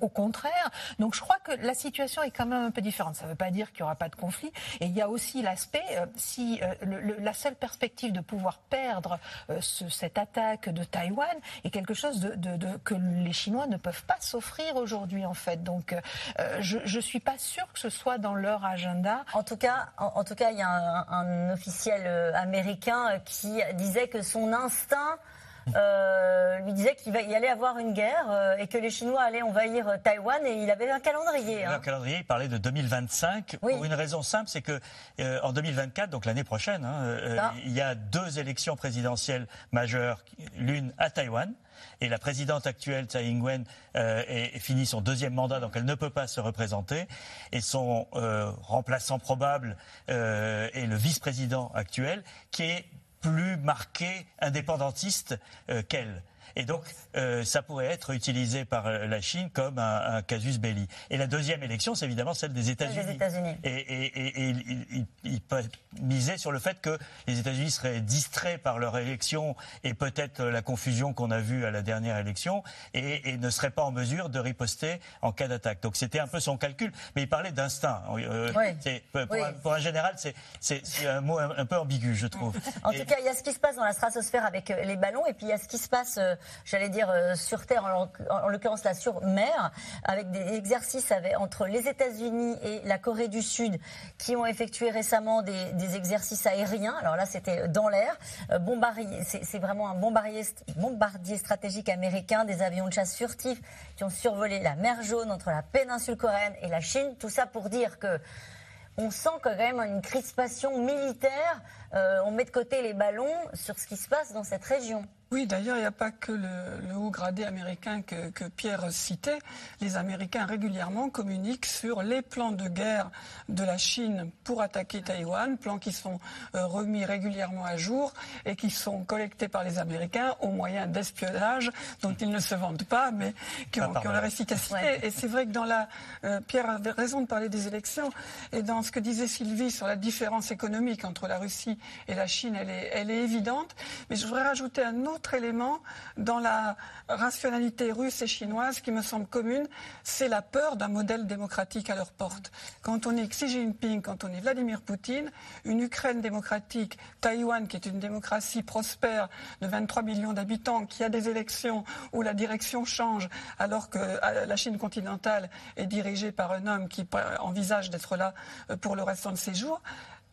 Au contraire. Donc je crois que la situation est quand même un peu différente. Ça ne veut pas dire qu'il n'y aura pas de conflit. Et il y a aussi l'aspect, euh, si euh, la seule perspective de pouvoir perdre euh, cette attaque de Taïwan est quelque chose de, que les Chinois ne peuvent pas s'offrir aujourd'hui, en fait. Donc, je ne suis pas sûre que ce soit dans leur agenda. En tout cas, en, tout cas, il y a un, un officiel américain qui disait que son instinct euh, lui disait qu'il y allait avoir une guerre euh, et que les Chinois allaient envahir euh, Taïwan et il avait un calendrier. Hein. Un calendrier, il parlait de 2025 pour une raison simple, c'est que en 2024, donc l'année prochaine, hein, ah. il y a deux élections présidentielles majeures, l'une à Taïwan. Et la présidente actuelle, Tsai Ing-wen, est, finit son deuxième mandat, donc elle ne peut pas se représenter. Et son remplaçant probable est le vice-président actuel, qui est plus marqué indépendantiste euh, qu'elle. Et donc, euh, ça pourrait être utilisé par euh, la Chine comme un, casus belli. Et la deuxième élection, c'est évidemment celle des États-Unis. et, et, et, il, peut miser sur le fait que les États-Unis seraient distraits par leur élection et peut-être la confusion qu'on a vue à la dernière élection et, ne seraient pas en mesure de riposter en cas d'attaque. Donc c'était un peu son calcul. Mais il parlait d'instinct. Euh, pour, un, général, c'est un mot un, peu ambigu, je trouve. en tout cas, il y a ce qui se passe dans la stratosphère avec les ballons et puis il y a ce qui se passe j'allais dire, euh, sur Terre, en, l'occurrence là sur mer, avec des exercices entre les États-Unis et la Corée du Sud, qui ont effectué récemment des, exercices aériens. Alors là, c'était dans l'air. Euh, c'est vraiment un bombardier, stratégique américain, des avions de chasse furtifs qui ont survolé la mer Jaune entre la péninsule coréenne et la Chine. Tout ça pour dire que on sent quand même une crispation militaire on met de côté les ballons sur ce qui se passe dans cette région. Oui, d'ailleurs, il n'y a pas que le, haut gradé américain que, que, Pierre citait. Les Américains régulièrement communiquent sur les plans de guerre de la Chine pour attaquer Taïwan, plans qui sont euh, remis régulièrement à jour et qui sont collectés par les Américains au moyen d'espionnage dont ils ne se vendent pas, mais qui ont, leur efficacité. Et c'est vrai que dans la... Euh, Pierre avait raison de parler des élections, et dans ce que disait Sylvie sur la différence économique entre la Russie et la Chine, elle est, elle est évidente. Mais je voudrais rajouter un autre autre élément dans la rationalité russe et chinoise qui me semble commune, c'est la peur d'un modèle démocratique à leur porte. Quand on est Xi Jinping, quand on est Vladimir Poutine, une Ukraine démocratique, Taïwan qui est une démocratie prospère de 23 millions d'habitants, qui a des élections où la direction change alors que euh, la Chine continentale est dirigée par un homme qui envisage d'être là euh, pour le restant de ses jours,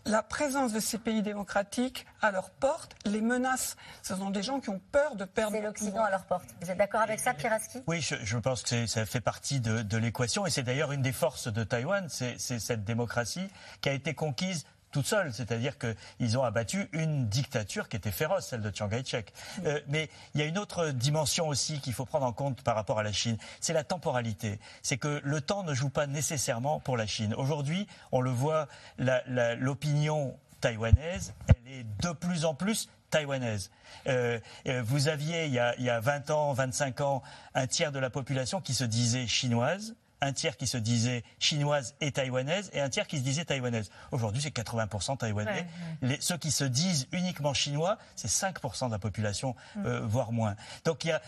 la présence de ces pays démocratiques à leur porte les menace. Ce sont des gens qui ont peur de perdre. C'est l'Occident à leur porte. Vous êtes d'accord avec ça, Piraski? Oui, je, pense que ça fait partie de, de l'équation et c'est d'ailleurs une des forces de Taïwan, c'est cette démocratie qui a été conquise toute seule. C'est-à-dire qu'ils ont abattu une dictature qui était féroce, celle de Chiang Kai-shek. Euh, mais il y a une autre dimension aussi qu'il faut prendre en compte par rapport à la Chine, c'est la temporalité. C'est que le temps ne joue pas nécessairement pour la Chine. Aujourd'hui, on le voit, l'opinion taïwanaise, elle est de plus en plus taïwanaise. Euh, euh, vous aviez, il y, a, il y, a, 20 ans, 25 ans, un tiers de la population qui se disait chinoise un tiers qui se disait chinoise et taïwanaise et un tiers qui se disait taïwanaise. Aujourd'hui, c'est 80% taïwanais. Les, ceux qui se disent uniquement chinois, c'est 5% de la population, mm. euh, voire moins. Donc il y a,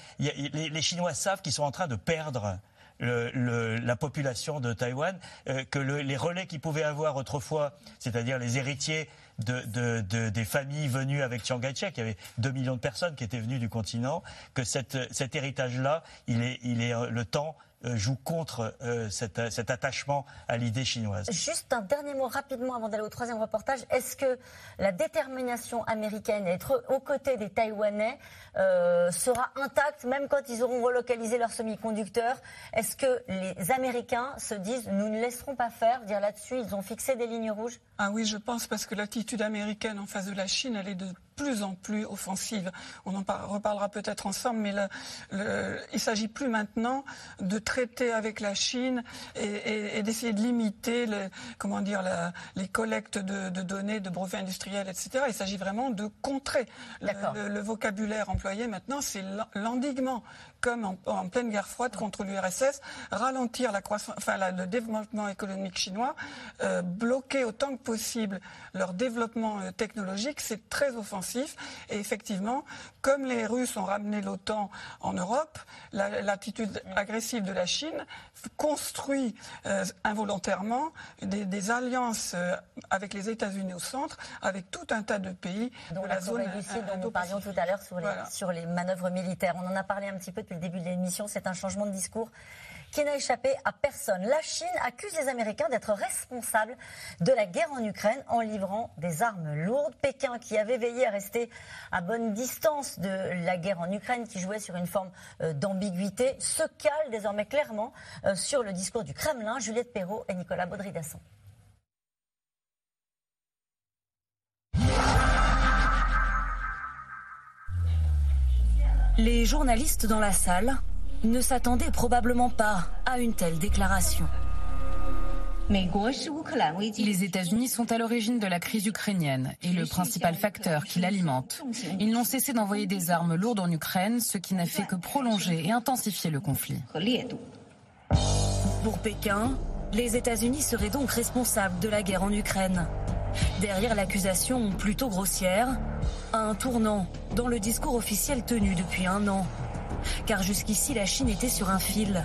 les, les, Chinois savent qu'ils sont en train de perdre. Le, la population de Taïwan, euh, que le, les relais qu'ils pouvaient avoir autrefois, c'est-à-dire les héritiers de, de, de, des familles venues avec Chiang Kai-shek, il y avait 2 millions de personnes qui étaient venues du continent, que cette, cet héritage-là, il est, il est le temps joue contre euh, cet, attachement à l'idée chinoise. Juste un dernier mot rapidement avant d'aller au troisième reportage. Est-ce que la détermination américaine à être aux côtés des Taïwanais euh, sera intacte même quand ils auront relocalisé leurs semi-conducteurs? Est-ce que les Américains se disent nous ne laisserons pas faire Dire là-dessus, ils ont fixé des lignes rouges? Ah oui, je pense parce que l'attitude américaine en face de la Chine, elle est de plus en plus offensive. On en reparlera peut-être ensemble, mais le, il s'agit plus maintenant de traiter avec la Chine et, d'essayer de limiter le, comment dire, les collectes de, données, de brevets industriels, etc. Il s'agit vraiment de contrer. Le, vocabulaire employé maintenant, c'est l'endiguement, comme en, pleine guerre froide contre l'URSS, ralentir la croissance, enfin, le développement économique chinois, euh, bloquer autant que possible leur développement euh, technologique, c'est très offensif. Et effectivement, comme les Russes ont ramené l'OTAN en Europe, l'attitude agressive de la Chine construit euh, involontairement des, alliances euh, avec les États-Unis au centre, avec tout un tas de pays dont de la, zone dont nous parlions tout à l'heure sur, sur les manœuvres militaires. On en a parlé un petit peu depuis le début de l'émission. C'est un changement de discours qui n'a échappé à personne. La Chine accuse les Américains d'être responsables de la guerre en Ukraine en livrant des armes lourdes. Pékin, qui avait veillé à rester à bonne distance de la guerre en Ukraine, qui jouait sur une forme euh, d'ambiguïté, se cale désormais clairement euh, sur le discours du Kremlin. Juliette Perrault et Nicolas Baudry-Dasson. Les journalistes dans la salle ne s'attendait probablement pas à une telle déclaration. Les États-Unis sont à l'origine de la crise ukrainienne et le principal facteur qui l'alimente. Ils n'ont cessé d'envoyer des armes lourdes en Ukraine, ce qui n'a fait que prolonger et intensifier le conflit. Pour Pékin, les États-Unis seraient donc responsables de la guerre en Ukraine. Derrière l'accusation plutôt grossière, un tournant dans le discours officiel tenu depuis un an car jusqu'ici la Chine était sur un fil.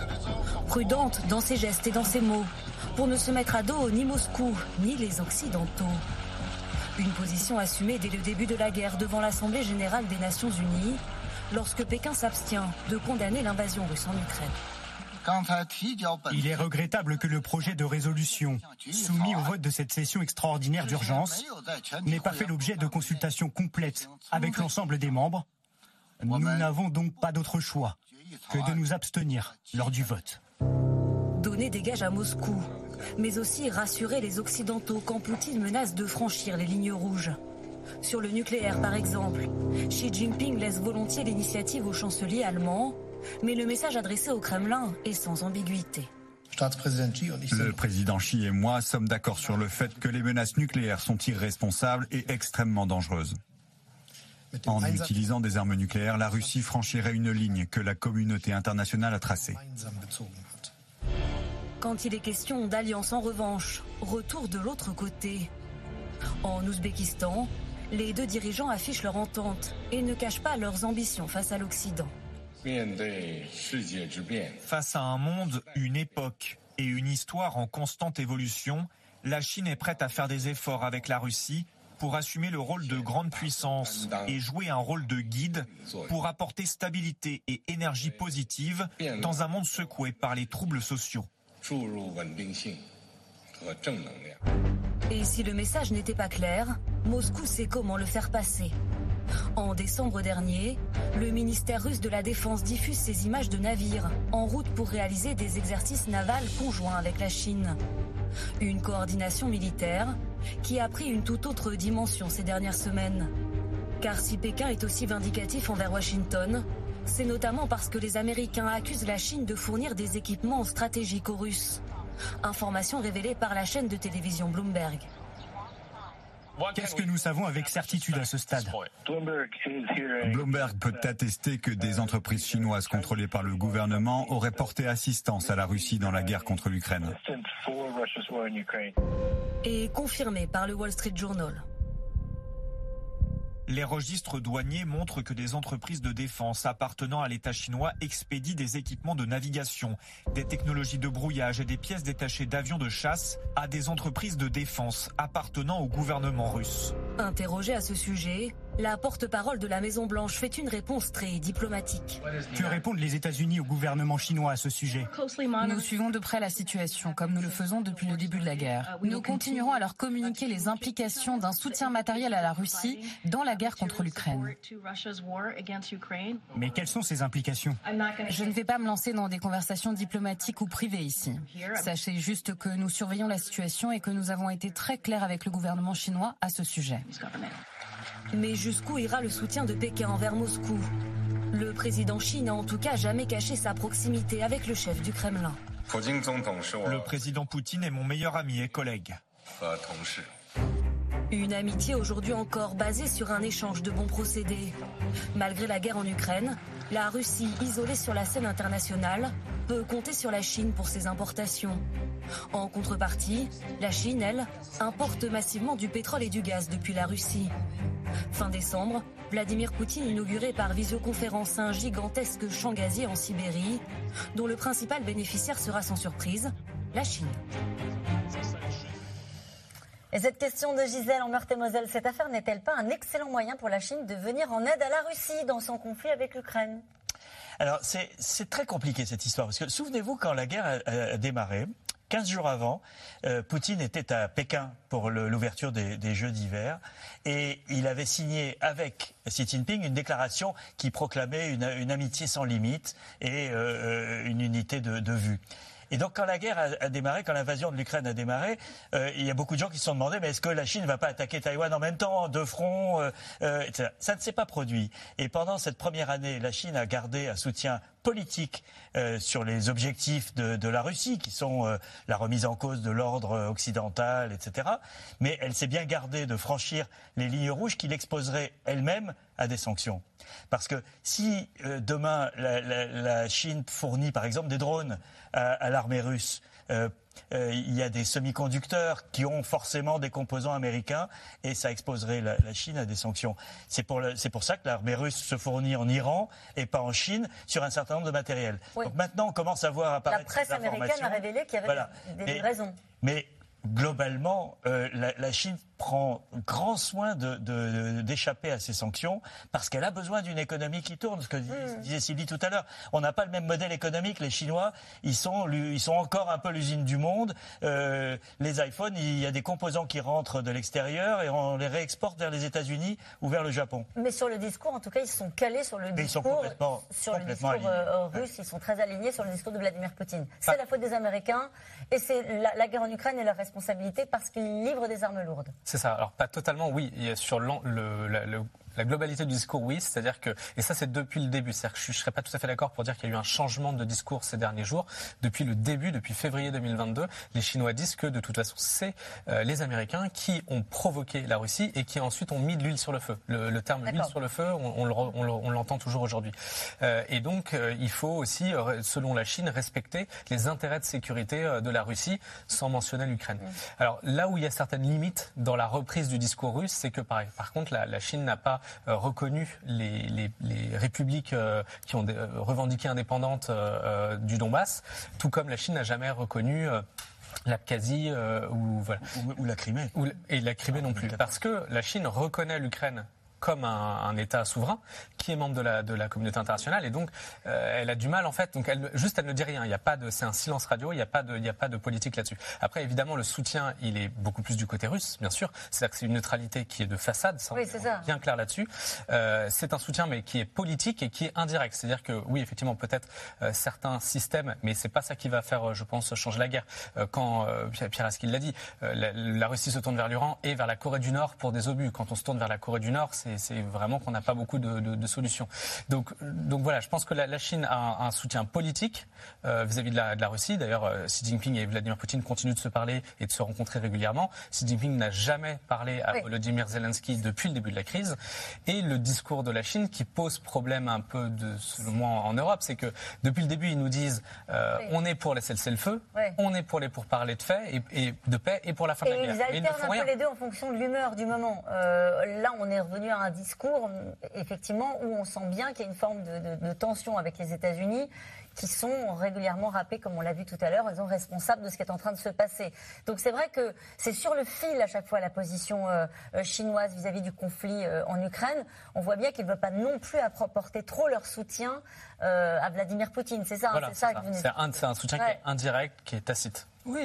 Prudente dans ses gestes et dans ses mots, pour ne se mettre à dos ni Moscou, ni les Occidentaux. Une position assumée dès le début de la guerre devant l'Assemblée générale des Nations unies, lorsque Pékin s'abstient de condamner l'invasion russe en Ukraine. Il est regrettable que le projet de résolution soumis au vote de cette session extraordinaire d'urgence n'ait pas fait l'objet de consultations complètes avec l'ensemble des membres nous n'avons donc pas d'autre choix que de nous abstenir lors du vote. Donner des gages à Moscou, mais aussi rassurer les Occidentaux quand Poutine menace de franchir les lignes rouges. Sur le nucléaire, par exemple, Xi Jinping laisse volontiers l'initiative au chancelier allemand, mais le message adressé au Kremlin est sans ambiguïté. Le président Xi et moi sommes d'accord sur le fait que les menaces nucléaires sont irresponsables et extrêmement dangereuses. En utilisant des armes nucléaires, la Russie franchirait une ligne que la communauté internationale a tracée. Quand il est question d'alliance en revanche, retour de l'autre côté. En Ouzbékistan, les deux dirigeants affichent leur entente et ne cachent pas leurs ambitions face à l'Occident. Face à un monde, une époque et une histoire en constante évolution, la Chine est prête à faire des efforts avec la Russie pour assumer le rôle de grande puissance et jouer un rôle de guide pour apporter stabilité et énergie positive dans un monde secoué par les troubles sociaux. Et si le message n'était pas clair, Moscou sait comment le faire passer. En décembre dernier, le ministère russe de la Défense diffuse ces images de navires en route pour réaliser des exercices navals conjoints avec la Chine. Une coordination militaire qui a pris une toute autre dimension ces dernières semaines. Car si Pékin est aussi vindicatif envers Washington, c'est notamment parce que les Américains accusent la Chine de fournir des équipements stratégiques aux Russes. Information révélée par la chaîne de télévision Bloomberg. Qu'est-ce que nous savons avec certitude à ce stade Bloomberg peut attester que des entreprises chinoises contrôlées par le gouvernement auraient porté assistance à la Russie dans la guerre contre l'Ukraine. Et confirmé par le Wall Street Journal. Les registres douaniers montrent que des entreprises de défense appartenant à l'État chinois expédient des équipements de navigation, des technologies de brouillage et des pièces détachées d'avions de chasse à des entreprises de défense appartenant au gouvernement russe. Interrogé à ce sujet, la porte-parole de la Maison-Blanche fait une réponse très diplomatique. Que répondent les États-Unis au gouvernement chinois à ce sujet Nous suivons de près la situation, comme nous le faisons depuis le début de la guerre. Nous continuerons à leur communiquer les implications d'un soutien matériel à la Russie dans la guerre contre l'Ukraine. Mais quelles sont ces implications Je ne vais pas me lancer dans des conversations diplomatiques ou privées ici. Sachez juste que nous surveillons la situation et que nous avons été très clairs avec le gouvernement chinois à ce sujet. Mais jusqu'où ira le soutien de Pékin envers Moscou? Le président Xi n'a en tout cas jamais caché sa proximité avec le chef du Kremlin. Le président Poutine est mon meilleur ami et collègue. Une amitié aujourd'hui encore basée sur un échange de bons procédés. Malgré la guerre en Ukraine, la Russie, isolée sur la scène internationale, peut compter sur la Chine pour ses importations. En contrepartie, la Chine, elle, importe massivement du pétrole et du gaz depuis la Russie. Fin décembre, Vladimir Poutine inaugurait par visioconférence un gigantesque champ gazier en Sibérie, dont le principal bénéficiaire sera sans surprise la Chine. Et cette question de Gisèle en Meurthe-et-Moselle, cette affaire n'est-elle pas un excellent moyen pour la Chine de venir en aide à la Russie dans son conflit avec l'Ukraine? Alors, c'est très compliqué cette histoire, parce que souvenez-vous, quand la guerre a, démarré, 15 jours avant, euh, Poutine était à Pékin pour l'ouverture des, Jeux d'hiver et il avait signé avec Xi Jinping une déclaration qui proclamait une, amitié sans limite et euh, euh, une unité de, de vue. Et donc, quand la guerre a, démarré, quand l'invasion de l'Ukraine a démarré, euh, il y a beaucoup de gens qui se sont demandé, mais est-ce que la Chine ne va pas attaquer Taïwan en même temps, euh, euh, etc. Ça ne s'est pas produit. Et pendant cette première année, la Chine a gardé un soutien politique sur les objectifs de, la Russie, qui sont la remise en cause de l'ordre occidental, etc. Mais elle s'est bien gardée de franchir les lignes rouges qui l'exposeraient elle-même à des sanctions. Parce que si demain la, Chine fournit par exemple des drones à, l'armée russe. Euh, il y a des semi-conducteurs qui ont forcément des composants américains et ça exposerait la, Chine à des sanctions. C'est pour, pour, ça que l'armée russe se fournit en Iran et pas en Chine sur un certain nombre de matériel. Donc maintenant, on commence à voir apparaître. La presse américaine a révélé qu'il y avait des, raisons. Mais globalement, euh, la, Chine prend grand soin d'échapper de, à ces sanctions parce qu'elle a besoin d'une économie qui tourne. Ce que hmm. disait Sylvie tout à l'heure, on n'a pas le même modèle économique. Les Chinois, ils sont, ils sont encore un peu l'usine du monde. Euh, les iPhones, il y a des composants qui rentrent de l'extérieur et on les réexporte vers les États-Unis ou vers le Japon. Mais sur le discours, en tout cas, ils sont calés sur le discours, sur le discours euh, russe. Ils sont très alignés sur le discours de Vladimir Poutine. C'est la faute des Américains et c'est la, guerre en Ukraine et leur responsabilité parce qu'ils livrent des armes lourdes. C'est ça. Alors pas totalement, oui. sur le, le, la globalité du discours, oui, c'est-à-dire que, et ça c'est depuis le début, c'est-à-dire que je ne serais pas tout à fait d'accord pour dire qu'il y a eu un changement de discours ces derniers jours. Depuis le début, depuis février 2022, les Chinois disent que de toute façon c'est euh, les Américains qui ont provoqué la Russie et qui ensuite ont mis de l'huile sur le feu. Le, terme huile sur le feu, on, on l'entend toujours aujourd'hui. Euh, et donc euh, il faut aussi, selon la Chine, respecter les intérêts de sécurité de la Russie, sans mentionner l'Ukraine. Alors là où il y a certaines limites dans la reprise du discours russe, c'est que par, par contre la, la Chine n'a pas euh, reconnu les, républiques euh, qui ont euh, revendiqué indépendante du Donbass, tout comme la Chine n'a jamais reconnu l'Abkhazie ou, voilà. ou, la Crimée. et la Crimée non plus. Parce que la Chine reconnaît l'Ukraine comme un, État souverain qui est membre de la, de la communauté internationale. Et donc euh, elle a du mal en fait. Donc elle, juste elle ne dit rien. Il y a pas de c'est un silence radio. Il n'y a pas de il y a pas de politique là-dessus. Après évidemment le soutien il est beaucoup plus du côté russe bien sûr. C'est-à-dire que c'est une neutralité qui est de façade ça, oui, ça. bien clair là-dessus. Euh, c'est un soutien mais qui est politique et qui est indirect. C'est-à-dire que oui effectivement peut-être euh, certains systèmes mais c'est pas ça qui va faire je pense changer la guerre. Quand Pierre Askil l'a dit la, la, Russie se tourne vers l'Iran et vers la Corée du Nord pour des obus. Quand on se tourne vers la Corée du Nord c'est c'est vraiment qu'on n'a pas beaucoup de, solutions. Donc, donc voilà, je pense que la, Chine a un, soutien politique euh, vis-à-vis de, la, Russie. D'ailleurs, euh, Xi Jinping et Vladimir Poutine continuent de se parler et de se rencontrer régulièrement. Xi Jinping n'a jamais parlé à Volodymyr Zelensky depuis le début de la crise. Et le discours de la Chine qui pose problème un peu, de, selon moi, en Europe, c'est que depuis le début, ils nous disent euh, on est pour laisser le feu, on est pour les pourparlers de, fait et, de paix et pour la fin de la guerre. Ils alternent un peu les deux en fonction de l'humeur du moment. là, on est revenu à un discours, effectivement, où on sent bien qu'il y a une forme de, tension avec les États-Unis qui sont régulièrement rappés, comme on l'a vu tout à l'heure, ils sont responsables de ce qui est en train de se passer. Donc c'est vrai que c'est sur le fil à chaque fois la position euh, euh, chinoise vis-à-vis du conflit euh, en Ukraine. On voit bien qu'ils ne veulent pas non plus apporter trop leur soutien à Vladimir Poutine. C'est ça, hein, c'est ça, C'est un, soutien qui est indirect, qui est tacite. Oui,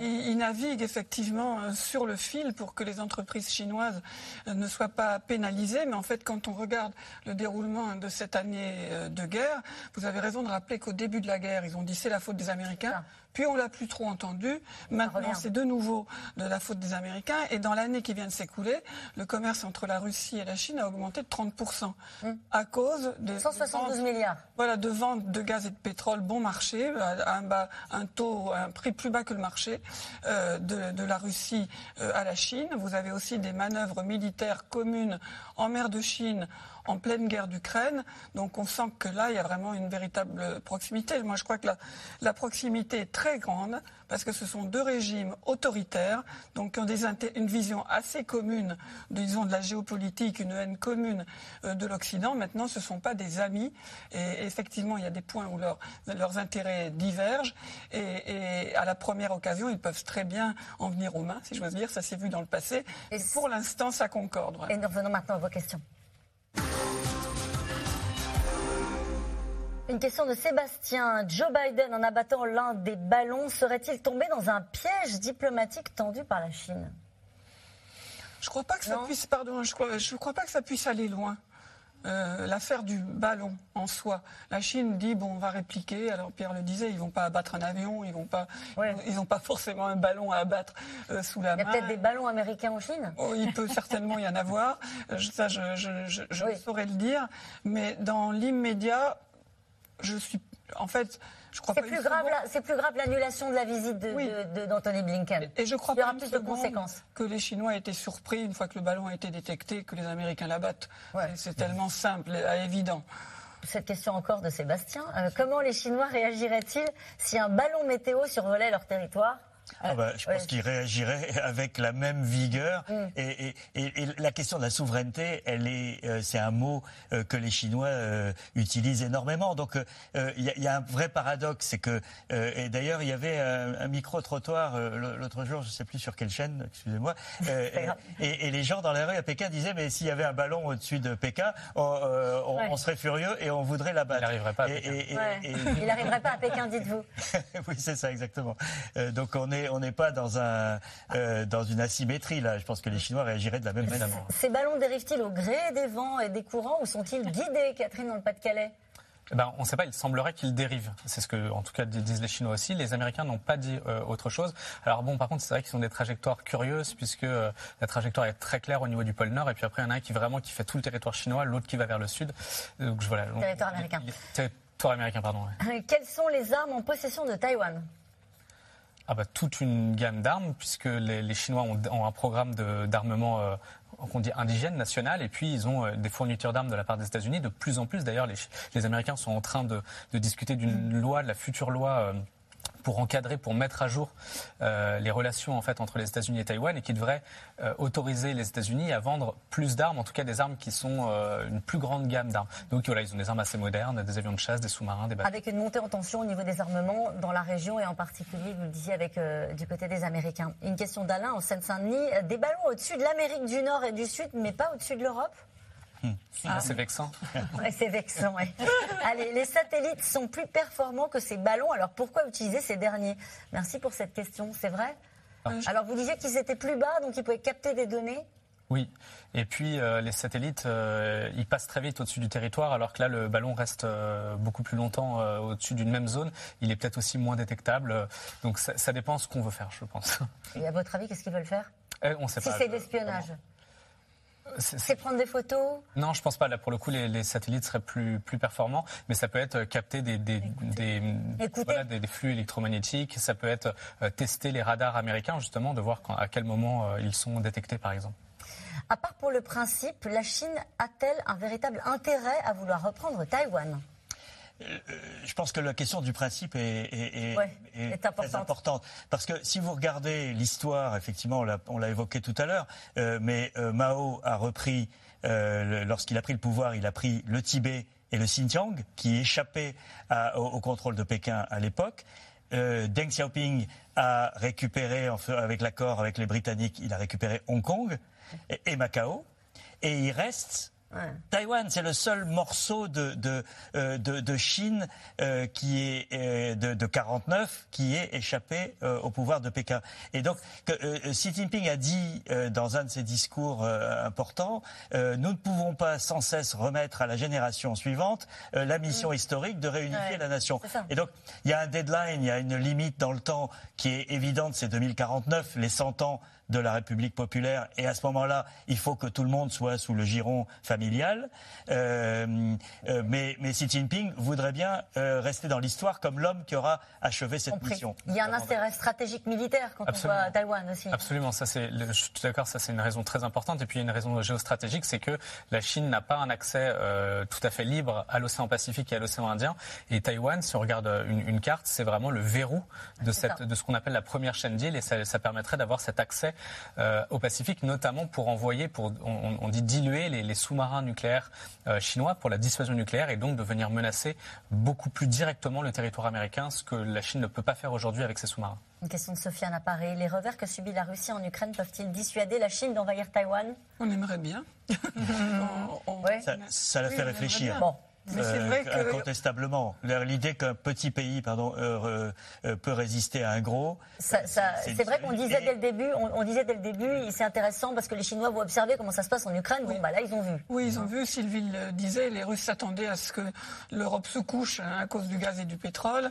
il navigue, effectivement euh, sur le fil pour que les entreprises chinoises euh, ne soient pas pénalisées. Mais en fait, quand on regarde le déroulement de cette année euh, de guerre, vous avez raison de rappeler qu'au début de la guerre, ils ont dit c'est la faute des Américains. Puis on l'a plus trop entendu. Maintenant, c'est de nouveau de la faute des Américains. Et dans l'année qui vient de s'écouler, le commerce entre la Russie et la Chine a augmenté de 30% hum. à cause de 172 milliards. Voilà, de vente de gaz et de pétrole bon marché à un, bas, un taux, un prix plus bas que le marché euh, de, la Russie euh, à la Chine. Vous avez aussi des manœuvres militaires communes en mer de Chine en pleine guerre d'Ukraine. Donc on sent que là, il y a vraiment une véritable proximité. Moi, je crois que la, proximité est très grande parce que ce sont deux régimes autoritaires, donc qui ont des, une vision assez commune, disons, de la géopolitique, une haine commune euh, de l'Occident. Maintenant, ce ne sont pas des amis. Et effectivement, il y a des points où leurs intérêts divergent. Et, à la première occasion, ils peuvent très bien en venir aux mains, si j'ose dire. Ça s'est vu dans le passé. Et pour l'instant, ça concorde. Et nous revenons maintenant à vos questions. Une question de Sébastien. Joe Biden, en abattant l'un des ballons, serait-il tombé dans un piège diplomatique tendu par la Chine? Je crois pas que ça puisse, pardon, je crois, je crois pas que ça puisse aller loin. Euh, l'affaire du ballon en soi. La Chine dit bon, on va répliquer. Alors Pierre le disait, ils vont pas abattre un avion, ils vont pas, ils n'ont pas forcément un ballon à abattre euh, sous la main. Il y a peut-être des ballons américains en Chine. Oh, il peut certainement y en avoir. Ça, je, je, saurais le dire. Mais dans l'immédiat, je suis, en fait, je crois c'est plus grave. C'est plus grave l'annulation de la visite d'Anthony Blinken. Et je crois Il y aura plus de conséquences. Que les Chinois étaient surpris une fois que le ballon a été détecté, que les Américains l'abattent. C'est tellement simple, et évident. Cette question encore de Sébastien. Euh, comment les Chinois réagiraient-ils si un ballon météo survolait leur territoire? Ah bah, je pense qu'il réagirait avec la même vigueur. Mm. Et, la question de la souveraineté, elle est, euh, c'est un mot euh, que les Chinois euh, utilisent énormément. Donc il y, a un vrai paradoxe, c'est que et d'ailleurs il y avait un, micro trottoir l'autre jour, je ne sais plus sur quelle chaîne, excusez-moi, et, les gens dans la rue à Pékin disaient mais s'il y avait un ballon au-dessus de Pékin, on, serait furieux et on voudrait l'abattre. Il n'arriverait pas. À il n'arriverait pas à Pékin, dites-vous. oui, c'est ça exactement. donc on on n'est pas dans, un, euh, dans une asymétrie là. Je pense que les Chinois réagiraient de la même manière. Ces ballons dérivent-ils au gré des vents et des courants ou sont-ils guidés, Catherine, dans le Pas-de-Calais? Eh ben, on ne sait pas, il semblerait qu'il dérive. C'est ce que, en tout cas, disent les Chinois aussi. Les Américains n'ont pas dit euh, autre chose. Alors bon, par contre, c'est vrai qu'ils ont des trajectoires curieuses, puisque euh, la trajectoire est très claire au niveau du pôle Nord, et puis après, il y en a un qui vraiment qui fait tout le territoire chinois, l'autre qui va vers le sud. Donc, voilà, territoire américain. Territoire américain, pardon. Quelles sont les armes en possession de Taïwan? Ah bah, toute une gamme d'armes, puisque les, Chinois ont, un programme d'armement euh, qu'on dit indigène, national, et puis ils ont euh, des fournitures d'armes de la part des États-Unis. De plus en plus, d'ailleurs, les, les, Américains sont en train de, de discuter d'une loi, de la future loi. Euh, pour encadrer, pour mettre à jour euh, les relations en fait entre les États-Unis et Taïwan et qui devrait euh, autoriser les États-Unis à vendre plus d'armes, en tout cas des armes qui sont euh, une plus grande gamme d'armes. Donc voilà, ils ont des armes assez modernes, des avions de chasse, des sous-marins, des bateaux. Avec une montée en tension au niveau des armements dans la région et en particulier, vous le disiez, avec du côté des Américains. Une question d'Alain en Seine-Saint-Denis. Des ballons au-dessus de l'Amérique du Nord et du Sud, mais pas au-dessus de l'Europe? Ah, c'est vexant. c'est vexant, Allez, les satellites sont plus performants que ces ballons, alors pourquoi utiliser ces derniers? Merci pour cette question, c'est vrai? Ah. Alors vous disiez qu'ils étaient plus bas, donc ils pouvaient capter des données oui, et puis euh, les satellites, euh, ils passent très vite au-dessus du territoire, alors que là, le ballon reste euh, beaucoup plus longtemps au-dessus d'une même zone. Il est peut-être aussi moins détectable. donc ça, ça dépend ce qu'on veut faire, je pense. Et à votre avis, qu'est-ce qu'ils veulent faire? On sait si c'est l'espionnage c'est prendre des photos Non, je pense pas. Là, pour le coup, les, satellites seraient plus, plus performants, mais ça peut être euh, capter des, des, des, flux électromagnétiques, ça peut être euh, tester les radars américains, justement, de voir à quel moment euh, ils sont détectés, par exemple. À part pour le principe, la Chine a-t-elle un véritable intérêt à vouloir reprendre Taïwan? Je pense que la question du principe est, très importante. Parce que si vous regardez l'histoire, effectivement, on l'a évoqué tout à l'heure, euh, mais euh, Mao a repris, lorsqu'il a pris le pouvoir, il a pris le Tibet et le Xinjiang, qui échappaient au, contrôle de Pékin à l'époque. Deng Xiaoping a récupéré, avec l'accord avec les Britanniques, il a récupéré Hong Kong et, et Macao. Et il reste Taïwan, c'est le seul morceau de, de, euh, de, Chine euh, qui est euh, de, de, 49 qui est échappé au pouvoir de Pékin. Et donc, Xi Jinping a dit dans un de ses discours importants, nous ne pouvons pas sans cesse remettre à la génération suivante la mission mm. historique de réunifier la nation. Et donc, il y a un deadline, il y a une limite dans le temps qui est évidente, c'est 2049, les 100 ans de la République populaire. Et à ce moment-là, il faut que tout le monde soit sous le giron familial. Euh, euh, mais, mais, Xi Jinping voudrait bien euh, rester dans l'histoire comme l'homme qui aura achevé cette mission. Il y a un intérêt stratégique militaire quand on voit Taïwan aussi. Absolument, ça c'est, je suis d'accord, ça c'est une raison très importante. Et puis il y a une raison géostratégique, c'est que la Chine n'a pas un accès tout à fait libre à l'océan Pacifique et à l'océan Indien. Et Taïwan, si on regarde une, carte, c'est vraiment le verrou de, cette, de ce qu'on appelle la première chaîne d'îles et ça, ça permettrait d'avoir cet accès euh, au Pacifique, notamment pour envoyer, pour, on, dit diluer les, sous-marins nucléaires euh, chinois pour la dissuasion nucléaire et donc de venir menacer beaucoup plus directement le territoire américain, ce que la Chine ne peut pas faire aujourd'hui avec ses sous-marins. Une question de Sofiane à Paris. Les revers que subit la Russie en Ukraine peuvent-ils dissuader la Chine d'envahir Taïwan? On aimerait bien. Ça, la fait réfléchir. Bon. Euh, incontestablement. L'idée qu'un petit pays pardon, euh, euh, peut résister à un gros. c'est vrai qu'on disait dès le début, on, disait dès le début, c'est intéressant parce que les Chinois vont observer comment ça se passe en Ukraine. Bon, bah là, ils ont vu. Oui, ils ont vu. Sylvie le disait, les Russes s'attendaient à ce que l'Europe se couche hein, à cause du gaz et du pétrole,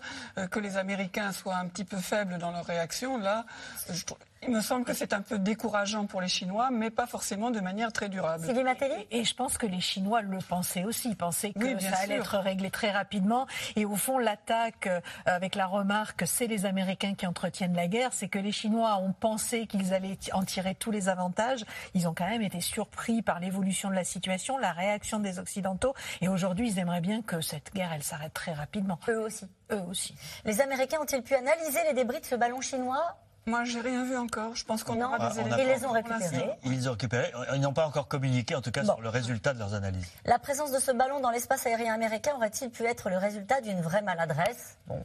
que les Américains soient un petit peu faibles dans leur réaction. Là, je trouve il me semble que c'est un peu décourageant pour les Chinois, mais pas forcément de manière très durable. Et, et je pense que les Chinois le pensaient aussi. Ils pensaient que ça allait être réglé très rapidement. Et au fond, l'attaque euh, avec la remarque c'est les Américains qui entretiennent la guerre, c'est que les Chinois ont pensé qu'ils allaient en tirer tous les avantages. Ils ont quand même été surpris par l'évolution de la situation, la réaction des Occidentaux. Et aujourd'hui, ils aimeraient bien que cette guerre, elle s'arrête très rapidement. Eux aussi. Eux aussi. Les Américains ont-ils pu analyser les débris de ce ballon chinois? Moi, j'ai rien vu encore. Je pense qu'on aura des éléments. Ils les ont récupérés. Ils ont récupérés. Ils n'ont pas encore communiqué, en tout cas, sur le résultat de leurs analyses. La présence de ce ballon dans l'espace aérien américain aurait-il pu être le résultat d'une vraie maladresse? Bon.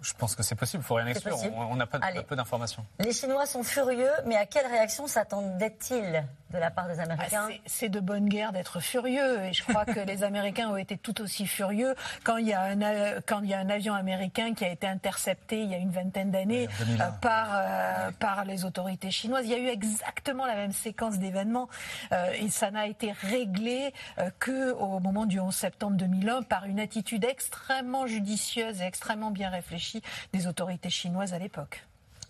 Je pense que c'est possible, il faut rien exclure. On n'a pas, peu d'informations. Les Chinois sont furieux, mais à quelle réaction s'attendaient-ils? De la part des Américains. Ah, c'est de bonne guerre d'être furieux et je crois que les Américains ont été tout aussi furieux quand il y a un quand il y a un avion américain qui a été intercepté il y a une vingtaine d'années euh, par euh, par les autorités chinoises. Il y a eu exactement la même séquence d'événements euh, et ça n'a été réglé que au moment du 11 septembre 2001 par une attitude extrêmement judicieuse et extrêmement bien réfléchie des autorités chinoises à l'époque.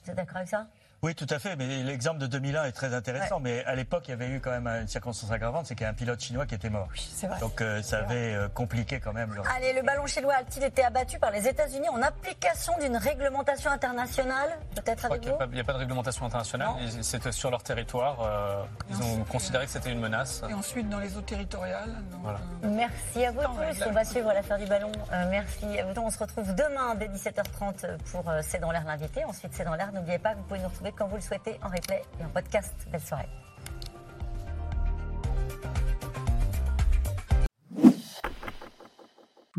Vous êtes d'accord avec ça? Oui, tout à fait. Mais l'exemple de 2001 est très intéressant. Mais à l'époque, il y avait eu quand même une circonstance aggravante, c'est qu'il y a un pilote chinois qui était mort. Oui, c'est vrai. Donc euh, ça avait euh, compliqué quand même. Allez, le ballon chinois a-t-il été abattu par les États-Unis en application d'une réglementation internationale Peut-être avec vous Il n'y a, pas de réglementation internationale. C'était sur leur territoire. Euh, ils ont considéré que c'était une menace. Et ensuite dans les eaux territoriales. Merci à vous tous. On va suivre l'affaire du ballon. merci à vous. On se retrouve demain dès 17h30 pour C'est dans l'air l'invité. Ensuite, C'est dans l'air. N'oubliez pas que vous pouvez nous retrouver quand vous le souhaitez en replay et en podcast. Belle soirée.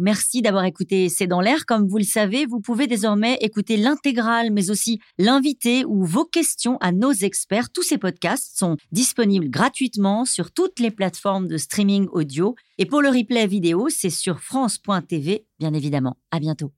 Merci d'avoir écouté C'est dans l'air. Comme vous le savez, vous pouvez désormais écouter l'intégrale, mais aussi l'invité ou vos questions à nos experts. Tous ces podcasts sont disponibles gratuitement sur toutes les plateformes de streaming audio. Et pour le replay vidéo, c'est sur France.tv, bien évidemment. À bientôt.